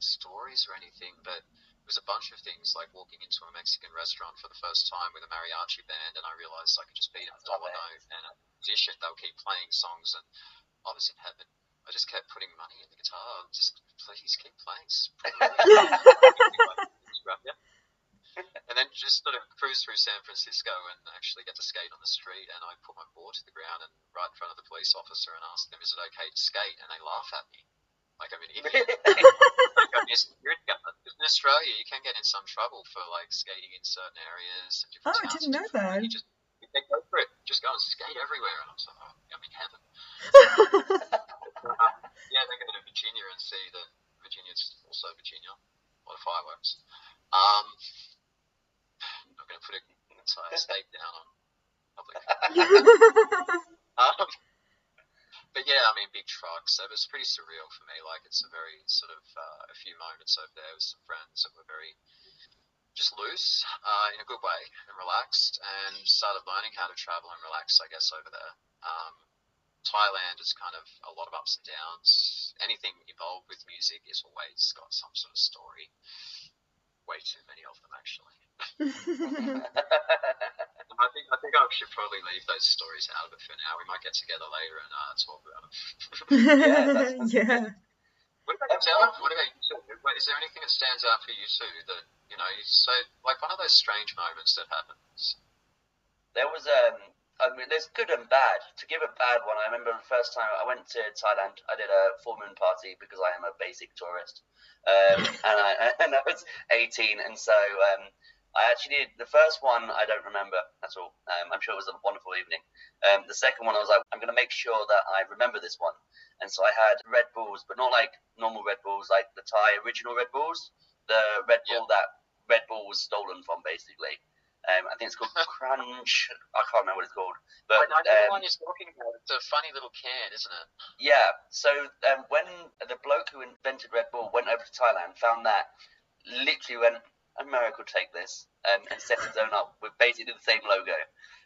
Speaker 3: stories or anything, but it was a bunch of things like walking into a Mexican restaurant for the first time with a mariachi band, and I realized I could just beat a dollar note and a musician. They'll keep playing songs, and I was in heaven. I just kept putting money in the guitar. Just please keep playing. <laughs> And then just sort of cruise through San Francisco and actually get to skate on the street. And I put my board to the ground and right in front of the police officer and asked them, "Is it okay to skate?" And they laugh at me like I'm an idiot. <laughs> like I'm a security guard. 'Cause in Australia, you can get in some trouble for like skating in certain areas. And
Speaker 2: Oh, I didn't know that.
Speaker 3: You just go for it. Just go and skate everywhere. And I was like, oh, I'm in heaven. <laughs> Uh, yeah, then go to Virginia and see that Virginia. A lot of fireworks. Um, I'm not going to put an entire state down on public. <laughs> Um, but yeah, I mean, big trucks. So it was pretty surreal for me. Like, it's a very sort of uh, a few moments over there with some friends that were very just loose uh, in a good way and relaxed, and started learning how to travel and relax. I guess over there. Um, Thailand is kind of a lot of ups and downs. Anything involved with music is always got some sort of story. Way too many of them, actually. <laughs> I think I think I should probably leave those stories out of it for now. We might get together later and uh, talk about them. <laughs>
Speaker 2: yeah, <laughs> yeah.
Speaker 3: What about yourself? What about you two? Is there anything that stands out for you two that you know? So like one of those strange moments that happens.
Speaker 1: There was um, I mean, there's good and bad. To give a bad one, I remember the first time I went to Thailand. I did a full moon party because I am a basic tourist, um, <laughs> and I <laughs> and I was 18, and so um, I actually did the first one. I don't remember at all. Um, I'm sure it was a wonderful evening. Um, the second one, I was like, I'm going to make sure that I remember this one, and so I had Red Bulls, but not like normal Red Bulls, like the Thai original Red Bulls, the Red Bull that Red Bull was stolen from, basically. Um, I think it's called <laughs> Crunch. I can't remember what it's called. But
Speaker 3: I know the
Speaker 1: um,
Speaker 3: one you're talking about. It's a funny little can, isn't it?
Speaker 1: yeah, so um, when the bloke who invented Red Bull went over to Thailand, found that, literally went, America will take this, um, and set his own up with basically the same logo.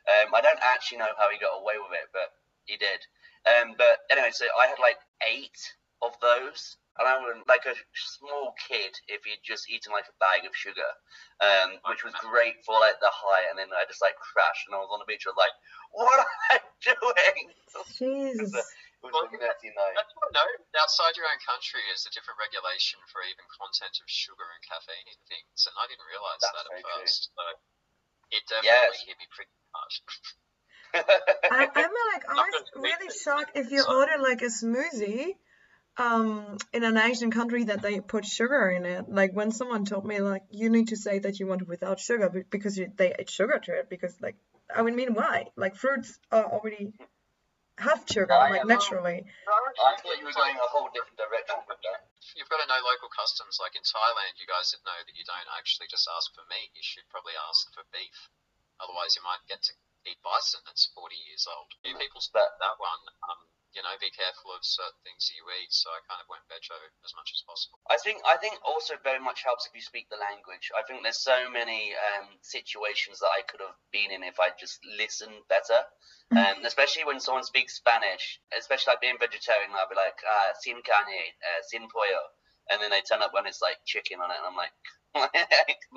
Speaker 1: Um, I don't actually know how he got away with it, but he did. Um, but anyway, so I had like eight of those, and I was like a small kid if he'd just eaten like a bag of sugar, um, which was great for like the high, and then I just like crashed, and I was on the beach. I was like, "What am I <laughs> doing?"
Speaker 2: Jesus. <laughs>
Speaker 1: It was a messy night.
Speaker 3: That's what I know. Outside your own country is a different regulation for even content of sugar and caffeine in things, and I didn't realise
Speaker 1: That's
Speaker 3: that at
Speaker 1: very true.
Speaker 3: first. So it definitely
Speaker 1: Yes.
Speaker 3: hit me pretty hard. <laughs>
Speaker 2: I, I'm like always really shocked if you order like a smoothie um in an Asian country that they put sugar in it. Like when someone told me like you need to say that you want it without sugar because you, they add sugar to it because like I would mean why? Like fruits are already have sugar
Speaker 1: I
Speaker 2: like
Speaker 1: am-
Speaker 2: naturally.
Speaker 1: I thought you were going a whole different direction with that.
Speaker 3: You've got to know local customs. Like in Thailand, you guys should know that you don't actually just ask for meat. You should probably ask for beef. Otherwise, you might get to eat bison that's 40 years old. You people start that one. Um, you know, be careful of certain things that you eat. So I kind of went vejo as much as possible.
Speaker 1: I think I think also very much helps if you speak the language. I think there's so many um, situations that I could have been in if I just listened better. Um, especially when someone speaks Spanish, especially like being vegetarian, I'll be like, ah, sin carne, uh, sin pollo, and then they turn up when it's like chicken on it, and I'm like, <laughs>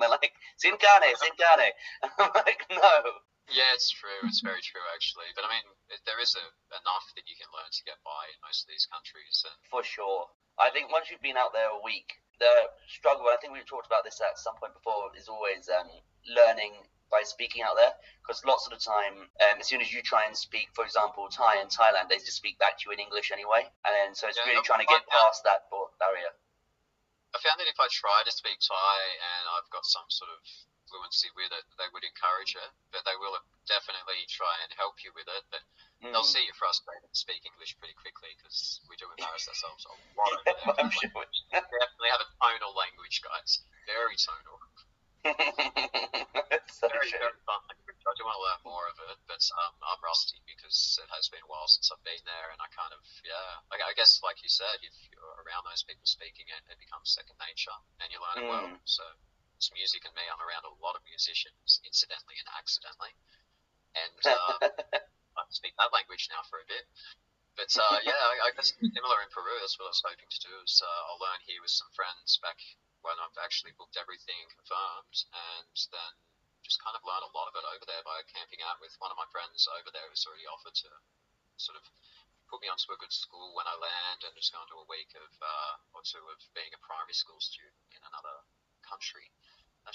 Speaker 1: they're like, sin carne, sin carne, <laughs> I'm like, no.
Speaker 3: Yeah, it's true. It's very <laughs> true, actually. But I mean, there is a, enough that you can learn to get by in most of these countries. And
Speaker 1: For sure. I think once you've been out there a week, the struggle, I think we've talked about this at some point before, is always um, learning by speaking out there. Because lots of the time, um, as soon as you try and speak, for example, Thai in Thailand, they just speak back to you in English anyway. And then, so it's
Speaker 3: Yeah,
Speaker 1: really trying to get past that barrier.
Speaker 3: I found that if I try to speak Thai and I've got some sort of fluency with it, they would encourage it. But they will definitely try and help you with it. But
Speaker 1: Mm.
Speaker 3: they'll see you frustrated and speak English pretty quickly because we do embarrass ourselves a lot over there. <laughs>
Speaker 1: I'm sure.
Speaker 3: We definitely have a tonal language, guys. Very tonal. <laughs>
Speaker 1: so
Speaker 3: very,
Speaker 1: true.
Speaker 3: very fun language. I do want to learn more of it, but um, I'm rusty because it has been a while since I've been there, and I kind of, yeah, like, I guess, like you said, if you're around those people speaking it, it becomes second nature, and you learn it well.
Speaker 1: Mm.
Speaker 3: So music and me. I'm around a lot of musicians, incidentally and accidentally, and <laughs> uh, I can speak that language now for a bit. But uh, yeah, I, I guess similar in Peru. That's what I was hoping to do. Is uh, I'll learn here with some friends back when I've actually booked everything and confirmed, and then just kind of learn a lot of it over there by camping out with one of my friends over there who's already offered to sort of put me onto a good school when I land and just go into a week of uh, or two of being a primary school student in another country.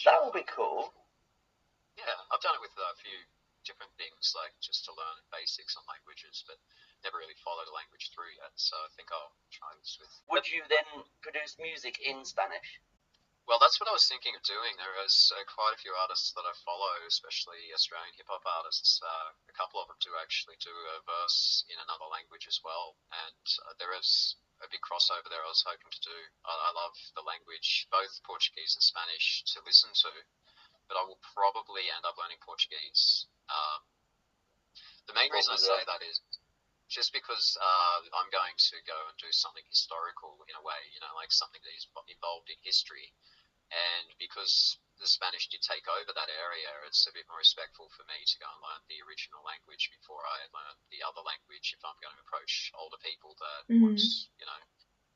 Speaker 1: That will be cool.
Speaker 3: yeah, I've done it with a few different things, like just to learn basics on languages, but never really followed a language through yet. So I think I'll try this with.
Speaker 1: Would you then produce music in Spanish?
Speaker 3: Well, that's what I was thinking of doing. There is uh, quite a few artists that I follow, especially Australian hip hop artists. Uh, a couple of them do actually do a verse in another language as well, and uh, there is a big crossover there. I was hoping to do. I, I love the language, both Portuguese and Spanish, to listen to, but I will probably end up learning Portuguese. Um, the main reason I say that is just because uh, I'm going to go and do something historical in a way, you know, like something that is involved in history, and because the Spanish did take over that area, it's a bit more respectful for me to go and learn the original language before I learn the other language. If I'm going to approach older people that
Speaker 2: Mhm.
Speaker 3: want, you know,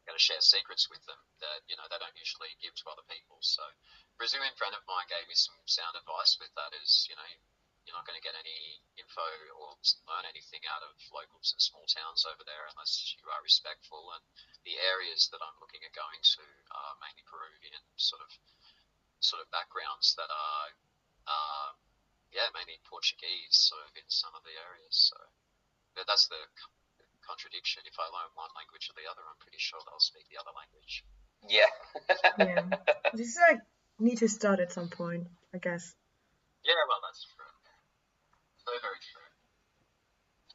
Speaker 3: going to share secrets with them that you know they don't usually give to other people. So, a Brazilian friend of mine gave me some sound advice with that. Is you know you're not going to get any info or learn anything out of locals in small towns over there unless you are respectful. And the areas that I'm looking at going to are mainly Peruvian sort of sort of backgrounds that are, uh, yeah, mainly Portuguese sort of in some of the areas. So but that's the contradiction. If I learn one language or the other, I'm pretty sure they'll speak the other language.
Speaker 1: Yeah. <laughs>
Speaker 2: Yeah. This is like need to start at some point, I guess.
Speaker 3: Yeah, well, that's true. So very true.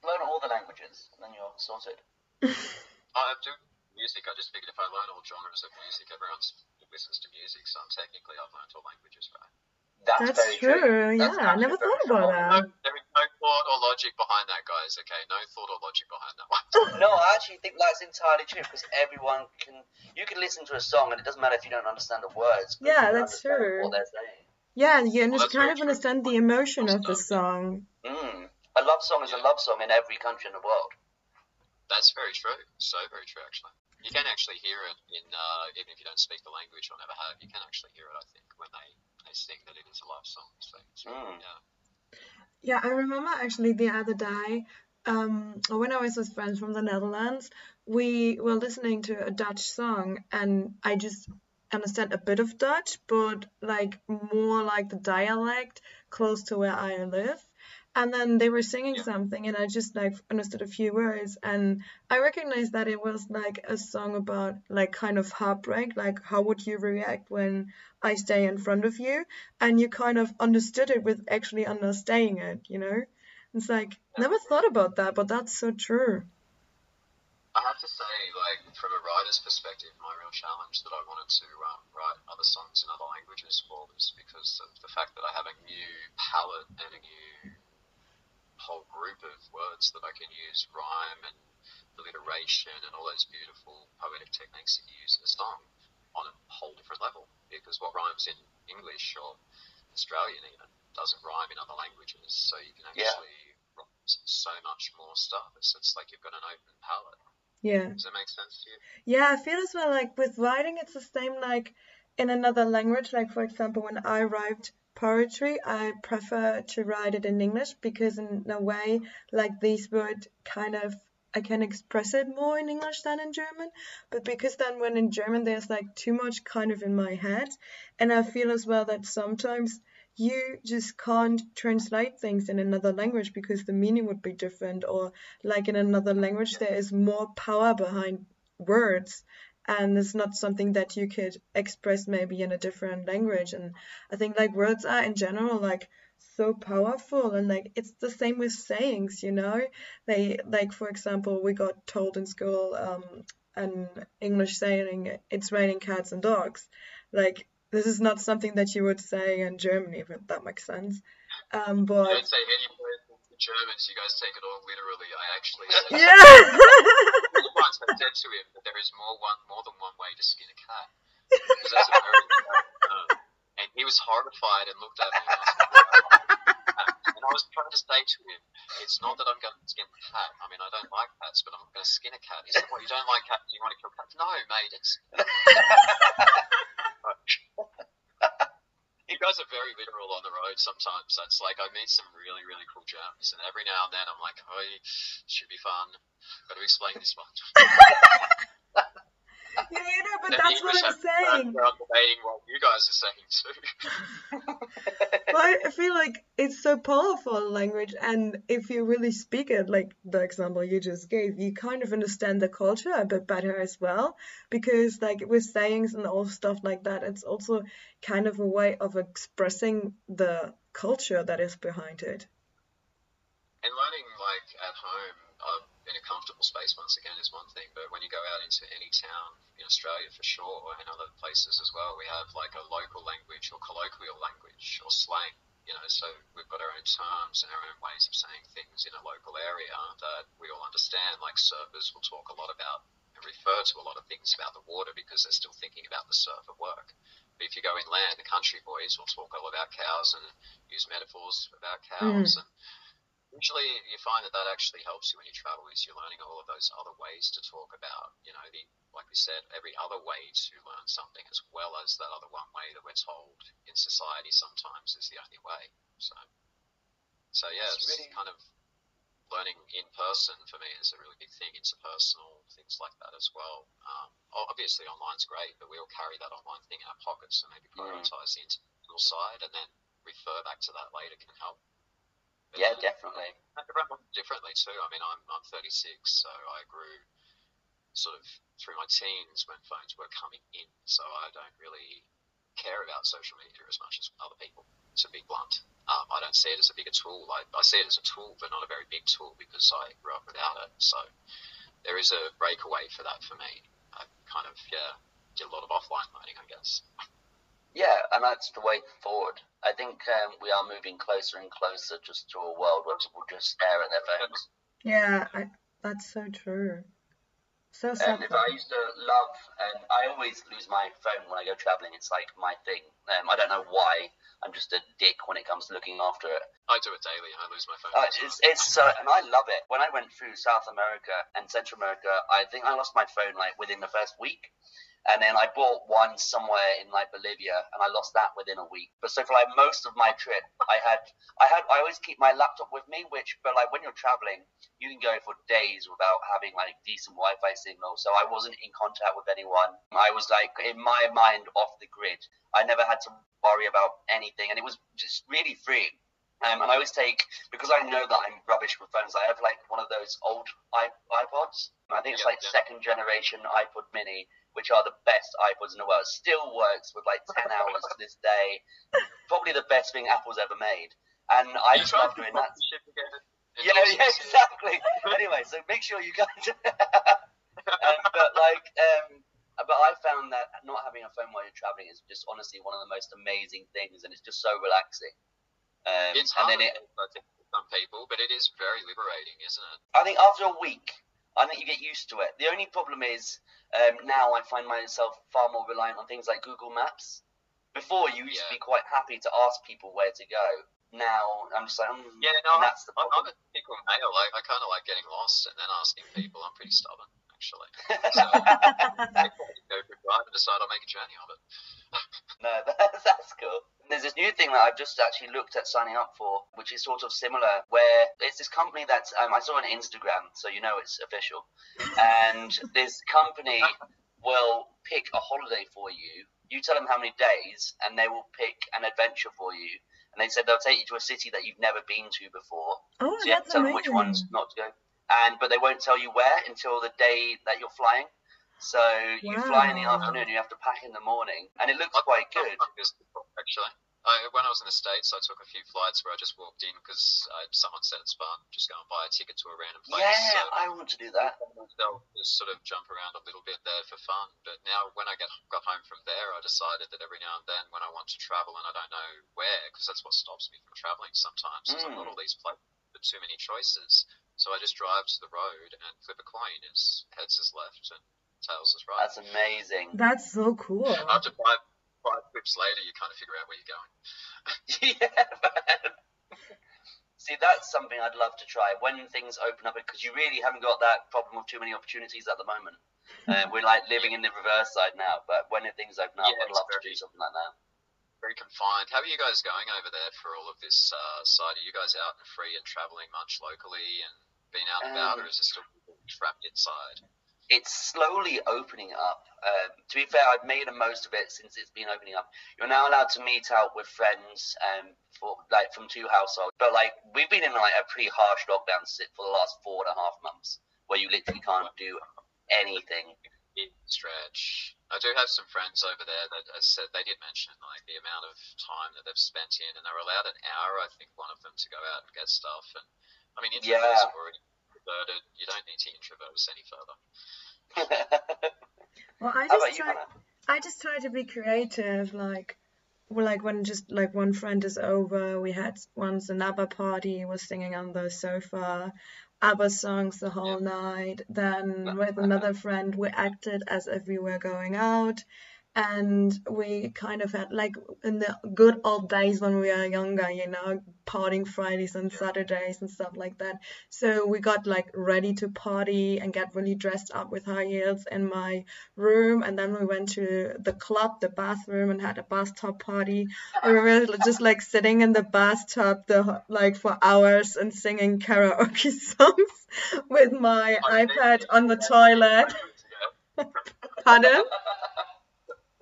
Speaker 1: Learn all the languages, and then you're sorted. <laughs>
Speaker 3: I do music. I just figured if I learn all genres of music, everyone listens to music, so I'm technically I've learned all languages, right?
Speaker 1: That's,
Speaker 2: That's
Speaker 1: very
Speaker 2: true.
Speaker 1: That's
Speaker 2: Yeah, I never thought about
Speaker 1: true.
Speaker 3: No,
Speaker 2: that.
Speaker 3: there is no thought or logic behind that, guys. Okay, no thought or logic behind that one. <laughs>
Speaker 1: No, I actually think that's entirely true because everyone can. You can listen to a song and it doesn't matter if you don't understand the words.
Speaker 2: Yeah, that's true.
Speaker 1: What they're saying.
Speaker 2: Yeah, you under-
Speaker 3: that's
Speaker 2: kind of
Speaker 3: true.
Speaker 2: understand the emotion of the song.
Speaker 1: Mm. A love song is a love song in every country in the world.
Speaker 3: That's very true. So very true, actually. You can actually hear it in, uh, even if you don't speak the language or never have, you can actually hear it, I think, when they, they sing that it is a love song. So, it's-
Speaker 1: Mm.
Speaker 3: yeah.
Speaker 2: Yeah, I remember actually the other day, um, when I was with friends from the Netherlands, we were listening to a Dutch song, and I just understand a bit of Dutch, but like more like the dialect close to where I live. And then they were singing
Speaker 3: Yeah.
Speaker 2: something, and I just like understood a few words, and I recognized that it was like a song about like kind of heartbreak, like how would you react when I stay in front of you, and you kind of understood it with actually understanding it, you know? It's like never thought about that, but that's so true.
Speaker 3: I have to say, like, from a writer's perspective, my real challenge that I wanted to um, write other songs in other languages for was because of the fact that I have a new palette and a new whole group of words that I can use, rhyme and alliteration and all those beautiful poetic techniques that you use in a song on a whole different level. Because what rhymes in English or Australian even doesn't rhyme in other languages, so you can
Speaker 1: Yeah.
Speaker 3: actually write so much more stuff. It's, it's like you've got an open palette.
Speaker 2: Yeah.
Speaker 3: Does that make sense to you?
Speaker 2: Yeah, I feel as well like with writing it's the same like in another language. Like for example, when I write poetry, I prefer to write it in English because in a way, like these words kind of I can express it more in English than in German. But because then when in German there's like too much kind of in my head, and I feel as well that sometimes you just can't translate things in another language because the meaning would be different or like in another language there is more power behind words and it's not something that you could express maybe in a different language. And i think like words are in general like so powerful and like it's the same with sayings you know? They like for example we got told in school um an english saying it's raining cats and dogs. Like this is not something that you would say in germany if that makes sense. Um but
Speaker 3: don't say any words in German, so you guys take it all literally. I actually <laughs>
Speaker 2: yeah <laughs>
Speaker 3: I said to him that there is more one more than one way to skin a cat. Because that's a very uh, and he was horrified and looked at me and I was and I was trying to say to him, it's not that I'm going to skin a cat. I mean, I don't like cats, but I'm not going to skin a cat. He said, "What? You don't like cats? You want to kill cats?" No, mate. It's you guys are very literal on the road sometimes. That's like I meet some really, really cool gems, and every now and then I'm like, oh, should be fun. Got to explain this one. <laughs>
Speaker 2: yeah you know but that's what i'm saying
Speaker 3: debating what you guys are saying too. <laughs>
Speaker 2: Well, I feel like it's so powerful language, and if you really speak it, like the example you just gave, you kind of understand the culture a bit better as well. Because, like with sayings and all stuff like that, it's also kind of a way of expressing the culture that is behind it.
Speaker 3: And learning like at home in a comfortable space once again is one thing, but when you go out into any town in Australia for sure, and other places as well, we have like a local language or colloquial language or slang. You know, so we've got our own terms and our own ways of saying things in a local area that we all understand. Like surfers will talk a lot about and refer to a lot of things about the water because they're still thinking about the surf at work. But if you go inland, the country boys will talk all about cows and use metaphors about cows.
Speaker 2: Mm.
Speaker 3: And usually you find that that actually helps you when you travel is you're learning all of those other ways to talk about, you know, the, like we said, every other way to learn something as well as that other one way that we're told in society sometimes is the only way. So, so yeah,
Speaker 1: It's
Speaker 3: it's
Speaker 1: really-
Speaker 3: kind of learning in person for me is a really big thing, interpersonal things like that as well. Um, obviously, online's great, but we all carry that online thing in our pockets, so maybe
Speaker 1: Mm.
Speaker 3: prioritize the interpersonal side and then refer back to that later can help.
Speaker 1: Yeah, definitely.
Speaker 3: everyone differently too. I mean, I'm I'm 36, so I grew sort of through my teens when phones were coming in, so I don't really care about social media as much as other people. To be blunt, um, I don't see it as a bigger tool. I, I see it as a tool, but not a very big tool because I grew up without it. So there is a breakaway for that for me. I kind of yeah did a lot of offline learning, I guess. <laughs>
Speaker 1: Yeah, and that's the way forward. I think um, we are moving closer and closer just to a world where people just stare at their phones.
Speaker 2: Yeah, I, that's so true. So
Speaker 1: And
Speaker 2: sad.
Speaker 1: if I used to love, and I always lose my phone when I go traveling. It's like my thing. Um, I don't know why. I'm just a dick when it comes to looking after it.
Speaker 3: I do it daily, I lose my phone.
Speaker 1: Uh, it's,
Speaker 3: time.
Speaker 1: it's so, and I love it. When I went through South America and Central America, I think I lost my phone like within the first week. And then I bought one somewhere in like Bolivia, and I lost that within a week. But so for like most of my trip, I had, I had, I always keep my laptop with me. Which, but like when you're traveling, you can go for days without having like decent Wi-Fi signal. So I wasn't in contact with anyone. I was like in my mind off the grid. I never had to worry about anything, and it was just really freeing. Um, and I always take because I know that I'm rubbish with phones. I have like one of those old iPods. I think it's
Speaker 3: Yeah,
Speaker 1: like
Speaker 3: yeah.
Speaker 1: second generation iPod Mini, which are the best iPods in the world. Still works with like 10 hours to this day. Probably the best thing Apple's ever made. And I
Speaker 3: You
Speaker 1: just love doing that. Yeah,
Speaker 3: awesome. <laughs>
Speaker 1: yeah, exactly. anyway, so make sure you guys. <laughs> um, but like, um, but I found that not having a phone while you're traveling is just honestly one of the most amazing things, and it's just so relaxing. Um,
Speaker 3: It's
Speaker 1: and
Speaker 3: hard,
Speaker 1: then it,
Speaker 3: for some people, but it is very liberating, isn't it?
Speaker 1: I think after a week, I think you get used to it. The only problem is um, now I find myself far more reliant on things like Google Maps. Before, you used to be quite happy to ask people where to go. Now, I'm just like, mm,
Speaker 3: Yeah, no,
Speaker 1: that's the
Speaker 3: I'm, I'm a typical male. Like, I kind of like getting lost and then asking people. I'm pretty stubborn, actually. <laughs> So, I go for a drive and decide I'll make a journey of it. <laughs>
Speaker 1: No, <laughs> that's, that's cool. There's this new thing that I've just actually looked at signing up for, which is sort of similar, where it's this company that um, I saw on Instagram, so you know it's official. And this company will pick a holiday for you. You tell them how many days, and they will pick an adventure for you. And they said they'll take you to a city that you've never been to before.
Speaker 2: Oh,
Speaker 1: So you have to
Speaker 2: that's
Speaker 1: tell them which ones not to go. And but they won't tell you where until the day that you're flying. So you fly in the afternoon, you have to pack in the morning, and it looks
Speaker 3: I've
Speaker 1: quite
Speaker 3: done
Speaker 1: good.
Speaker 3: like this before, actually. I, when I was in the States, I took a few flights where I just walked in because someone said it's fun. Just go and buy a ticket to a random place.
Speaker 1: Yeah,
Speaker 3: So
Speaker 1: I want to do that.
Speaker 3: they'll just sort of jump around a little bit there for fun. But now, when I get got home from there, I decided that every now and then, when I want to travel and I don't know where, because that's what stops me from traveling sometimes, is I've got
Speaker 1: Mm.
Speaker 3: all these places with too many choices. So I just drive to the road and flip a coin. Is heads is left and tails is right.
Speaker 1: That's amazing.
Speaker 2: That's so cool.
Speaker 3: After five five flips later, you kind of figure out where you're going. <laughs>
Speaker 1: yeah, man. <laughs> See, that's something I'd love to try when things open up because you really haven't got that problem of too many opportunities at the moment. Uh, we're like living in the reverse side now, but when things open up,
Speaker 3: Yeah,
Speaker 1: I'd
Speaker 3: it's
Speaker 1: love to do something like that.
Speaker 3: Very confined. How are you guys going over there for all of this uh, side? Are you guys out and free and traveling much locally and being out and about,
Speaker 1: Um,
Speaker 3: or is it still trapped inside?
Speaker 1: it's slowly opening up. Um, to be fair, I've made the most of it since it's been opening up. You're now allowed to meet out with friends um, for like from two households, but like we've been in like a pretty harsh lockdown sit for the last four and a half months, where you literally can't do anything.
Speaker 3: stretch. I do have some friends over there that I said they did mention like the amount of time that they've spent in, and they're allowed an hour, I think, one of them to go out and get stuff. And I mean, introverts
Speaker 1: Yeah.
Speaker 3: are already introverted. You don't need to introvert us any further. <laughs>
Speaker 2: Well, I just
Speaker 1: you,
Speaker 2: try.
Speaker 1: Hannah?
Speaker 2: I just try to be creative. Like, well, like when just like one friend is over, we had once an ABBA party. Was singing on the sofa, ABBA songs the whole night. Then with another friend, we acted as if we were going out. And we kind of had like in the good old days when we were younger, you know, partying Fridays and Saturdays and stuff like that. So we got like ready to party and get really dressed up with high heels in my room, and then we went to the club, the bathroom, and had a bathtub party. We were <laughs> just like sitting in the bathtub the like for hours and singing karaoke <laughs> songs with my iPad on the toilet. <laughs> Pardon?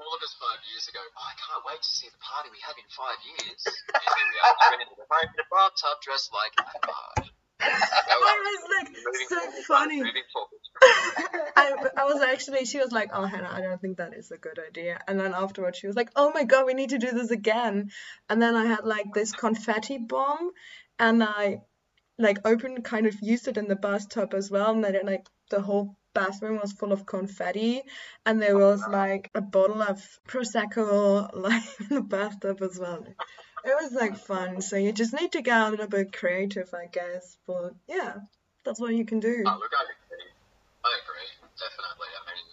Speaker 3: All of us five years ago, oh, I can't wait to see the party we have in five years. <laughs> And here we are, trending at home in a bathtub dressed like oh, <laughs>
Speaker 2: It was like
Speaker 3: moving
Speaker 2: so
Speaker 3: forward,
Speaker 2: funny. I, I was actually, she was like, Oh, Hannah, I don't think that is a good idea. And then afterwards, she was like, Oh my God, we need to do this again. And then I had like this confetti bomb, and I like opened, kind of used it in the bathtub as well. And then like the whole bathroom was full of confetti, and there was like a bottle of prosecco <laughs> like in the bathtub as well. It was like fun. So you just need to get a little bit creative, I guess. But yeah, that's what you can do.
Speaker 3: Oh, look, I agree. I agree, definitely. I mean,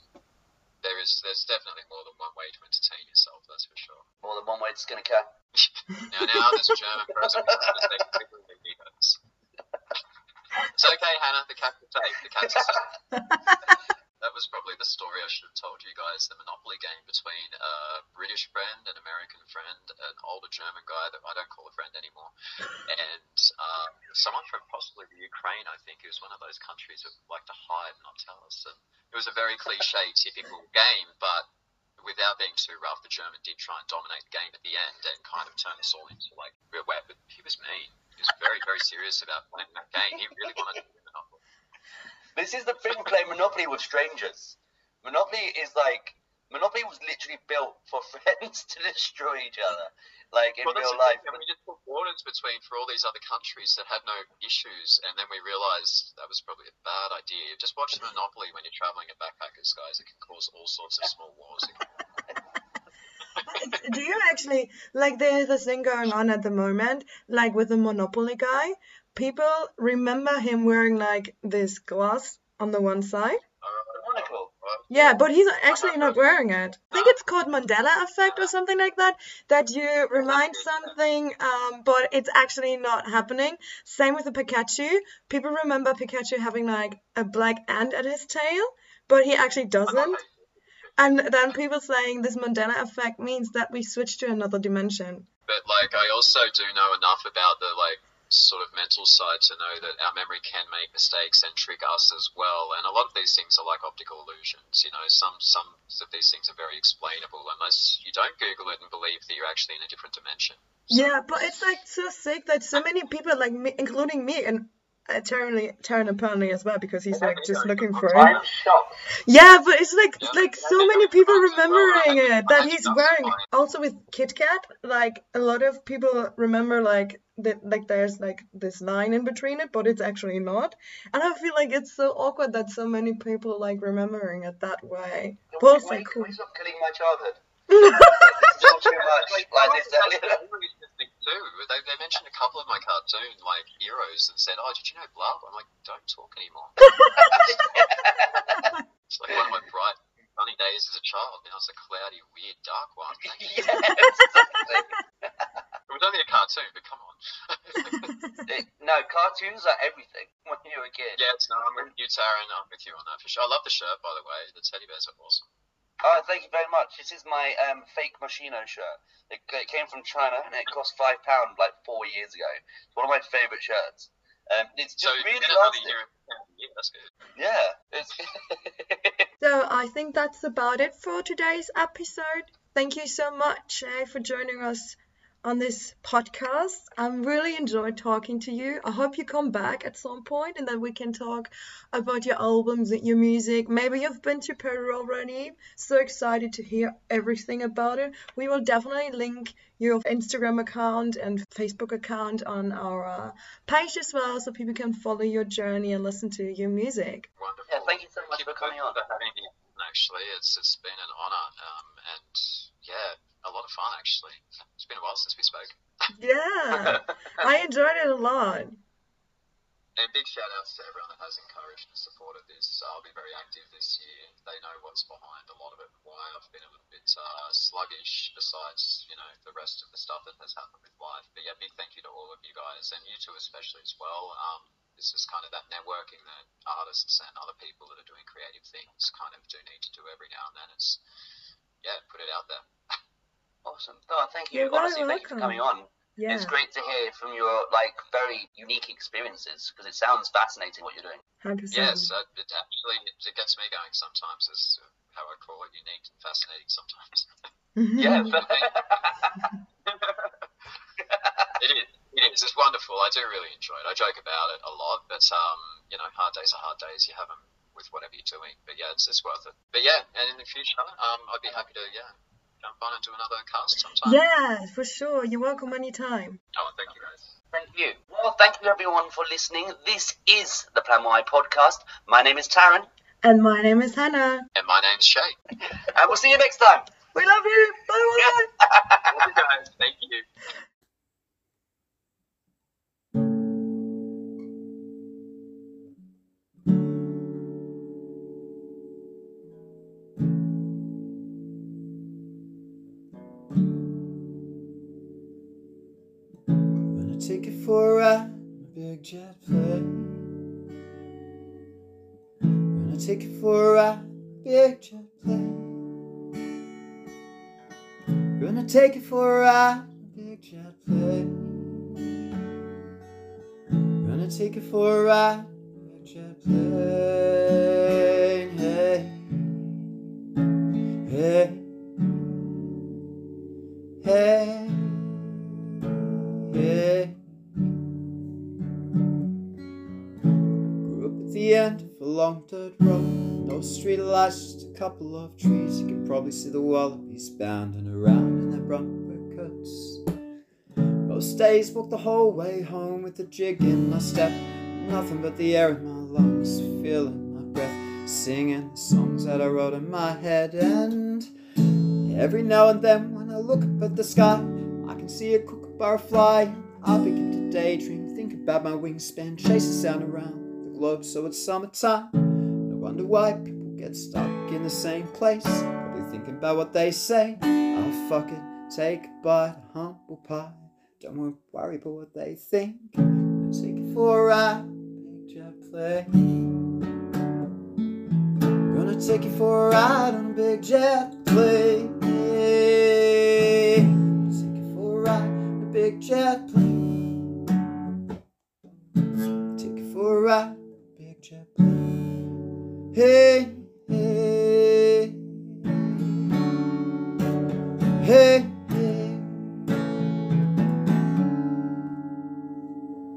Speaker 3: there is there's definitely more than one way to entertain yourself. That's for sure.
Speaker 1: More than one way to skin a cat. <laughs>
Speaker 3: Now, now there's a German president. <laughs> who's taking people who need us. It's okay, Hannah. The cat's safe. The cat's safe. <laughs> That was probably the story I should have told you guys. The Monopoly game between a British friend, an American friend, an older German guy that I don't call a friend anymore, and um, someone from possibly the Ukraine. I think it was one of those countries that like to hide and not tell us. And it was a very cliche, typical game, but without being too rough, the German did try and dominate the game at the end and kind of turn us all into like real web. But he was mean. Was very, very serious about playing that game. He really wanted to win Monopoly.
Speaker 1: This is the thing playing Monopoly with strangers. Monopoly is like Monopoly was literally built for <laughs> friends to destroy each other, like in
Speaker 3: Well,
Speaker 1: real
Speaker 3: the
Speaker 1: life.
Speaker 3: and we just put borders between for all these other countries that had no issues, and then we realised that was probably a bad idea. Just watch Monopoly when you're travelling in backpackers, guys. It can cause all sorts of small wars.
Speaker 2: Do you actually like there's a thing going on at the moment like with the monopoly guy? People remember him wearing like this glass on the one side? Yeah but he's actually not wearing it. I think it's called mandela effect or something like that that you remind something um, but it's actually not happening. Same with the pikachu. People remember pikachu having like a black ant at his tail but he actually doesn't and then people saying this mandela effect means that we switch to another dimension
Speaker 3: But like, I also do know enough about the like sort of mental side to know that our memory can make mistakes and trick us as well. And a lot of these things are like optical illusions. You know, some some of these things are very explainable unless you don't Google it and believe that you're actually in a different dimension.
Speaker 2: Yeah, but it's like so sick that so many people, like me, including me, and Taryn apparently as well, because he's like just looking for it. Yeah, but it's like like so many people remembering it that he's wearing. Also with Kit Kat, like a lot of people remember like that like there's like this line in between it, but it's actually not. And I feel like it's so awkward that so many people like remembering it that way. But also
Speaker 1: Wait,
Speaker 2: cool.
Speaker 1: Can we stop killing my childhood? It's all too much. Like this earlier.
Speaker 3: too. They, they mentioned a couple of my cartoon like heroes and said, "Oh, did you know blah?" I'm like, "Don't talk anymore." it's like one of my bright, sunny days as a child. Now it's a cloudy, weird, dark one. Thank you.
Speaker 1: yes, exactly.
Speaker 3: It was only a cartoon, but come on.
Speaker 1: It- <laughs> no, cartoons are everything when you're a kid.
Speaker 3: yes, no, I'm with you, Taryn. I'm with you on that for sure. I love the shirt, by the way. The teddy bears are awesome.
Speaker 1: Oh, thank you very much. This is my um, fake Moschino shirt. It, it came from China and it cost five pound like four years ago. It's one of my favorite shirts. Um, it's just
Speaker 3: you
Speaker 1: really
Speaker 3: get another
Speaker 1: lasting.
Speaker 3: Yeah, that's good.
Speaker 1: Yeah, it's <laughs>
Speaker 2: So I think that's about it for today's episode. Thank you so much eh, for joining us on this podcast. I'm really enjoyed talking to you. I hope you come back at some point and that we can talk about your albums and your music. Maybe you've been to Peru already. So excited to hear everything about it. We will definitely link your Instagram account and Facebook account on our uh, page as well so people can follow your journey and listen to your music.
Speaker 3: Wonderful.
Speaker 1: Yeah, thank you so much
Speaker 3: Thank
Speaker 1: for coming
Speaker 3: both
Speaker 1: on.
Speaker 3: For having me on, actually, it's it's been an honour, um, and yeah, a lot of fun. Actually, it's been a while since we spoke.
Speaker 2: Yeah, <laughs> I enjoyed it a lot.
Speaker 3: and big shout outs to everyone that has encouraged and supported this. I'll be very active this year. They know what's behind a lot of it, why I've been a little bit uh, sluggish, besides, you know, the rest of the stuff that has happened with life. But yeah, big thank you to all of you guys, and you two especially as well. Um, this is kind of that networking that artists and other people that are doing creative things kind of do need to do every now and then. Is, yeah, put it out there. <laughs>
Speaker 1: Awesome. Oh, thank you.
Speaker 2: You're
Speaker 1: Honestly, thank you for coming on.
Speaker 2: Yeah.
Speaker 1: It's great to hear from your like very unique experiences because it sounds fascinating what you're doing.
Speaker 2: 100%.
Speaker 3: Yes, uh, it actually it, it gets me going sometimes. Is how I call it, unique and fascinating sometimes. <laughs>
Speaker 1: Yeah. <laughs>
Speaker 3: it is. It is. It's wonderful. I do really enjoy it. I joke about it a lot, but um, you know, hard days are hard days. You have them with whatever you're doing. But yeah, it's, it's worth it. But yeah, and in the future, um, I'd be happy to yeah jump on and do another cast sometime.
Speaker 2: yeah, for sure. You're welcome anytime.
Speaker 3: Oh, thank you guys.
Speaker 1: Thank you. Well, thank you everyone for listening. This is the Plan Y podcast. My name is Taryn,
Speaker 2: And my name is Hannah.
Speaker 3: And my name's Shae.
Speaker 1: and we'll see you next time.
Speaker 2: We love you. Bye bye. <laughs>
Speaker 3: Love you guys. Thank you.
Speaker 4: Take it for a ride in a big jet plane. Gonna take it for a ride in a big jet plane. Gonna take it for a ride in a big jet plane. Gonna take it for a ride in a big jet plane. Long dirt road. No street lights, just a couple of trees. You can probably see the wallabies bounding around in their bronco coats. Most days walk the whole way home with a jig in my step. Nothing but the air in my lungs, feeling my breath, singing the songs that I wrote in my head. And every now and then, when I look up at the sky, I can see a kookaburra fly. I begin to daydream, think about my wingspan, chase the sound around globe. So it's summertime. No wonder why people get stuck in the same place. Probably thinking about what they say. Oh fuck it, take a bite of humble pie. Don't worry about what they think. Gonna take it for a ride, jet plane. Gonna take you for a ride on a big jet plane. Take you for a ride on a big jet plane. Take you for a ride. Hey, hey, hey.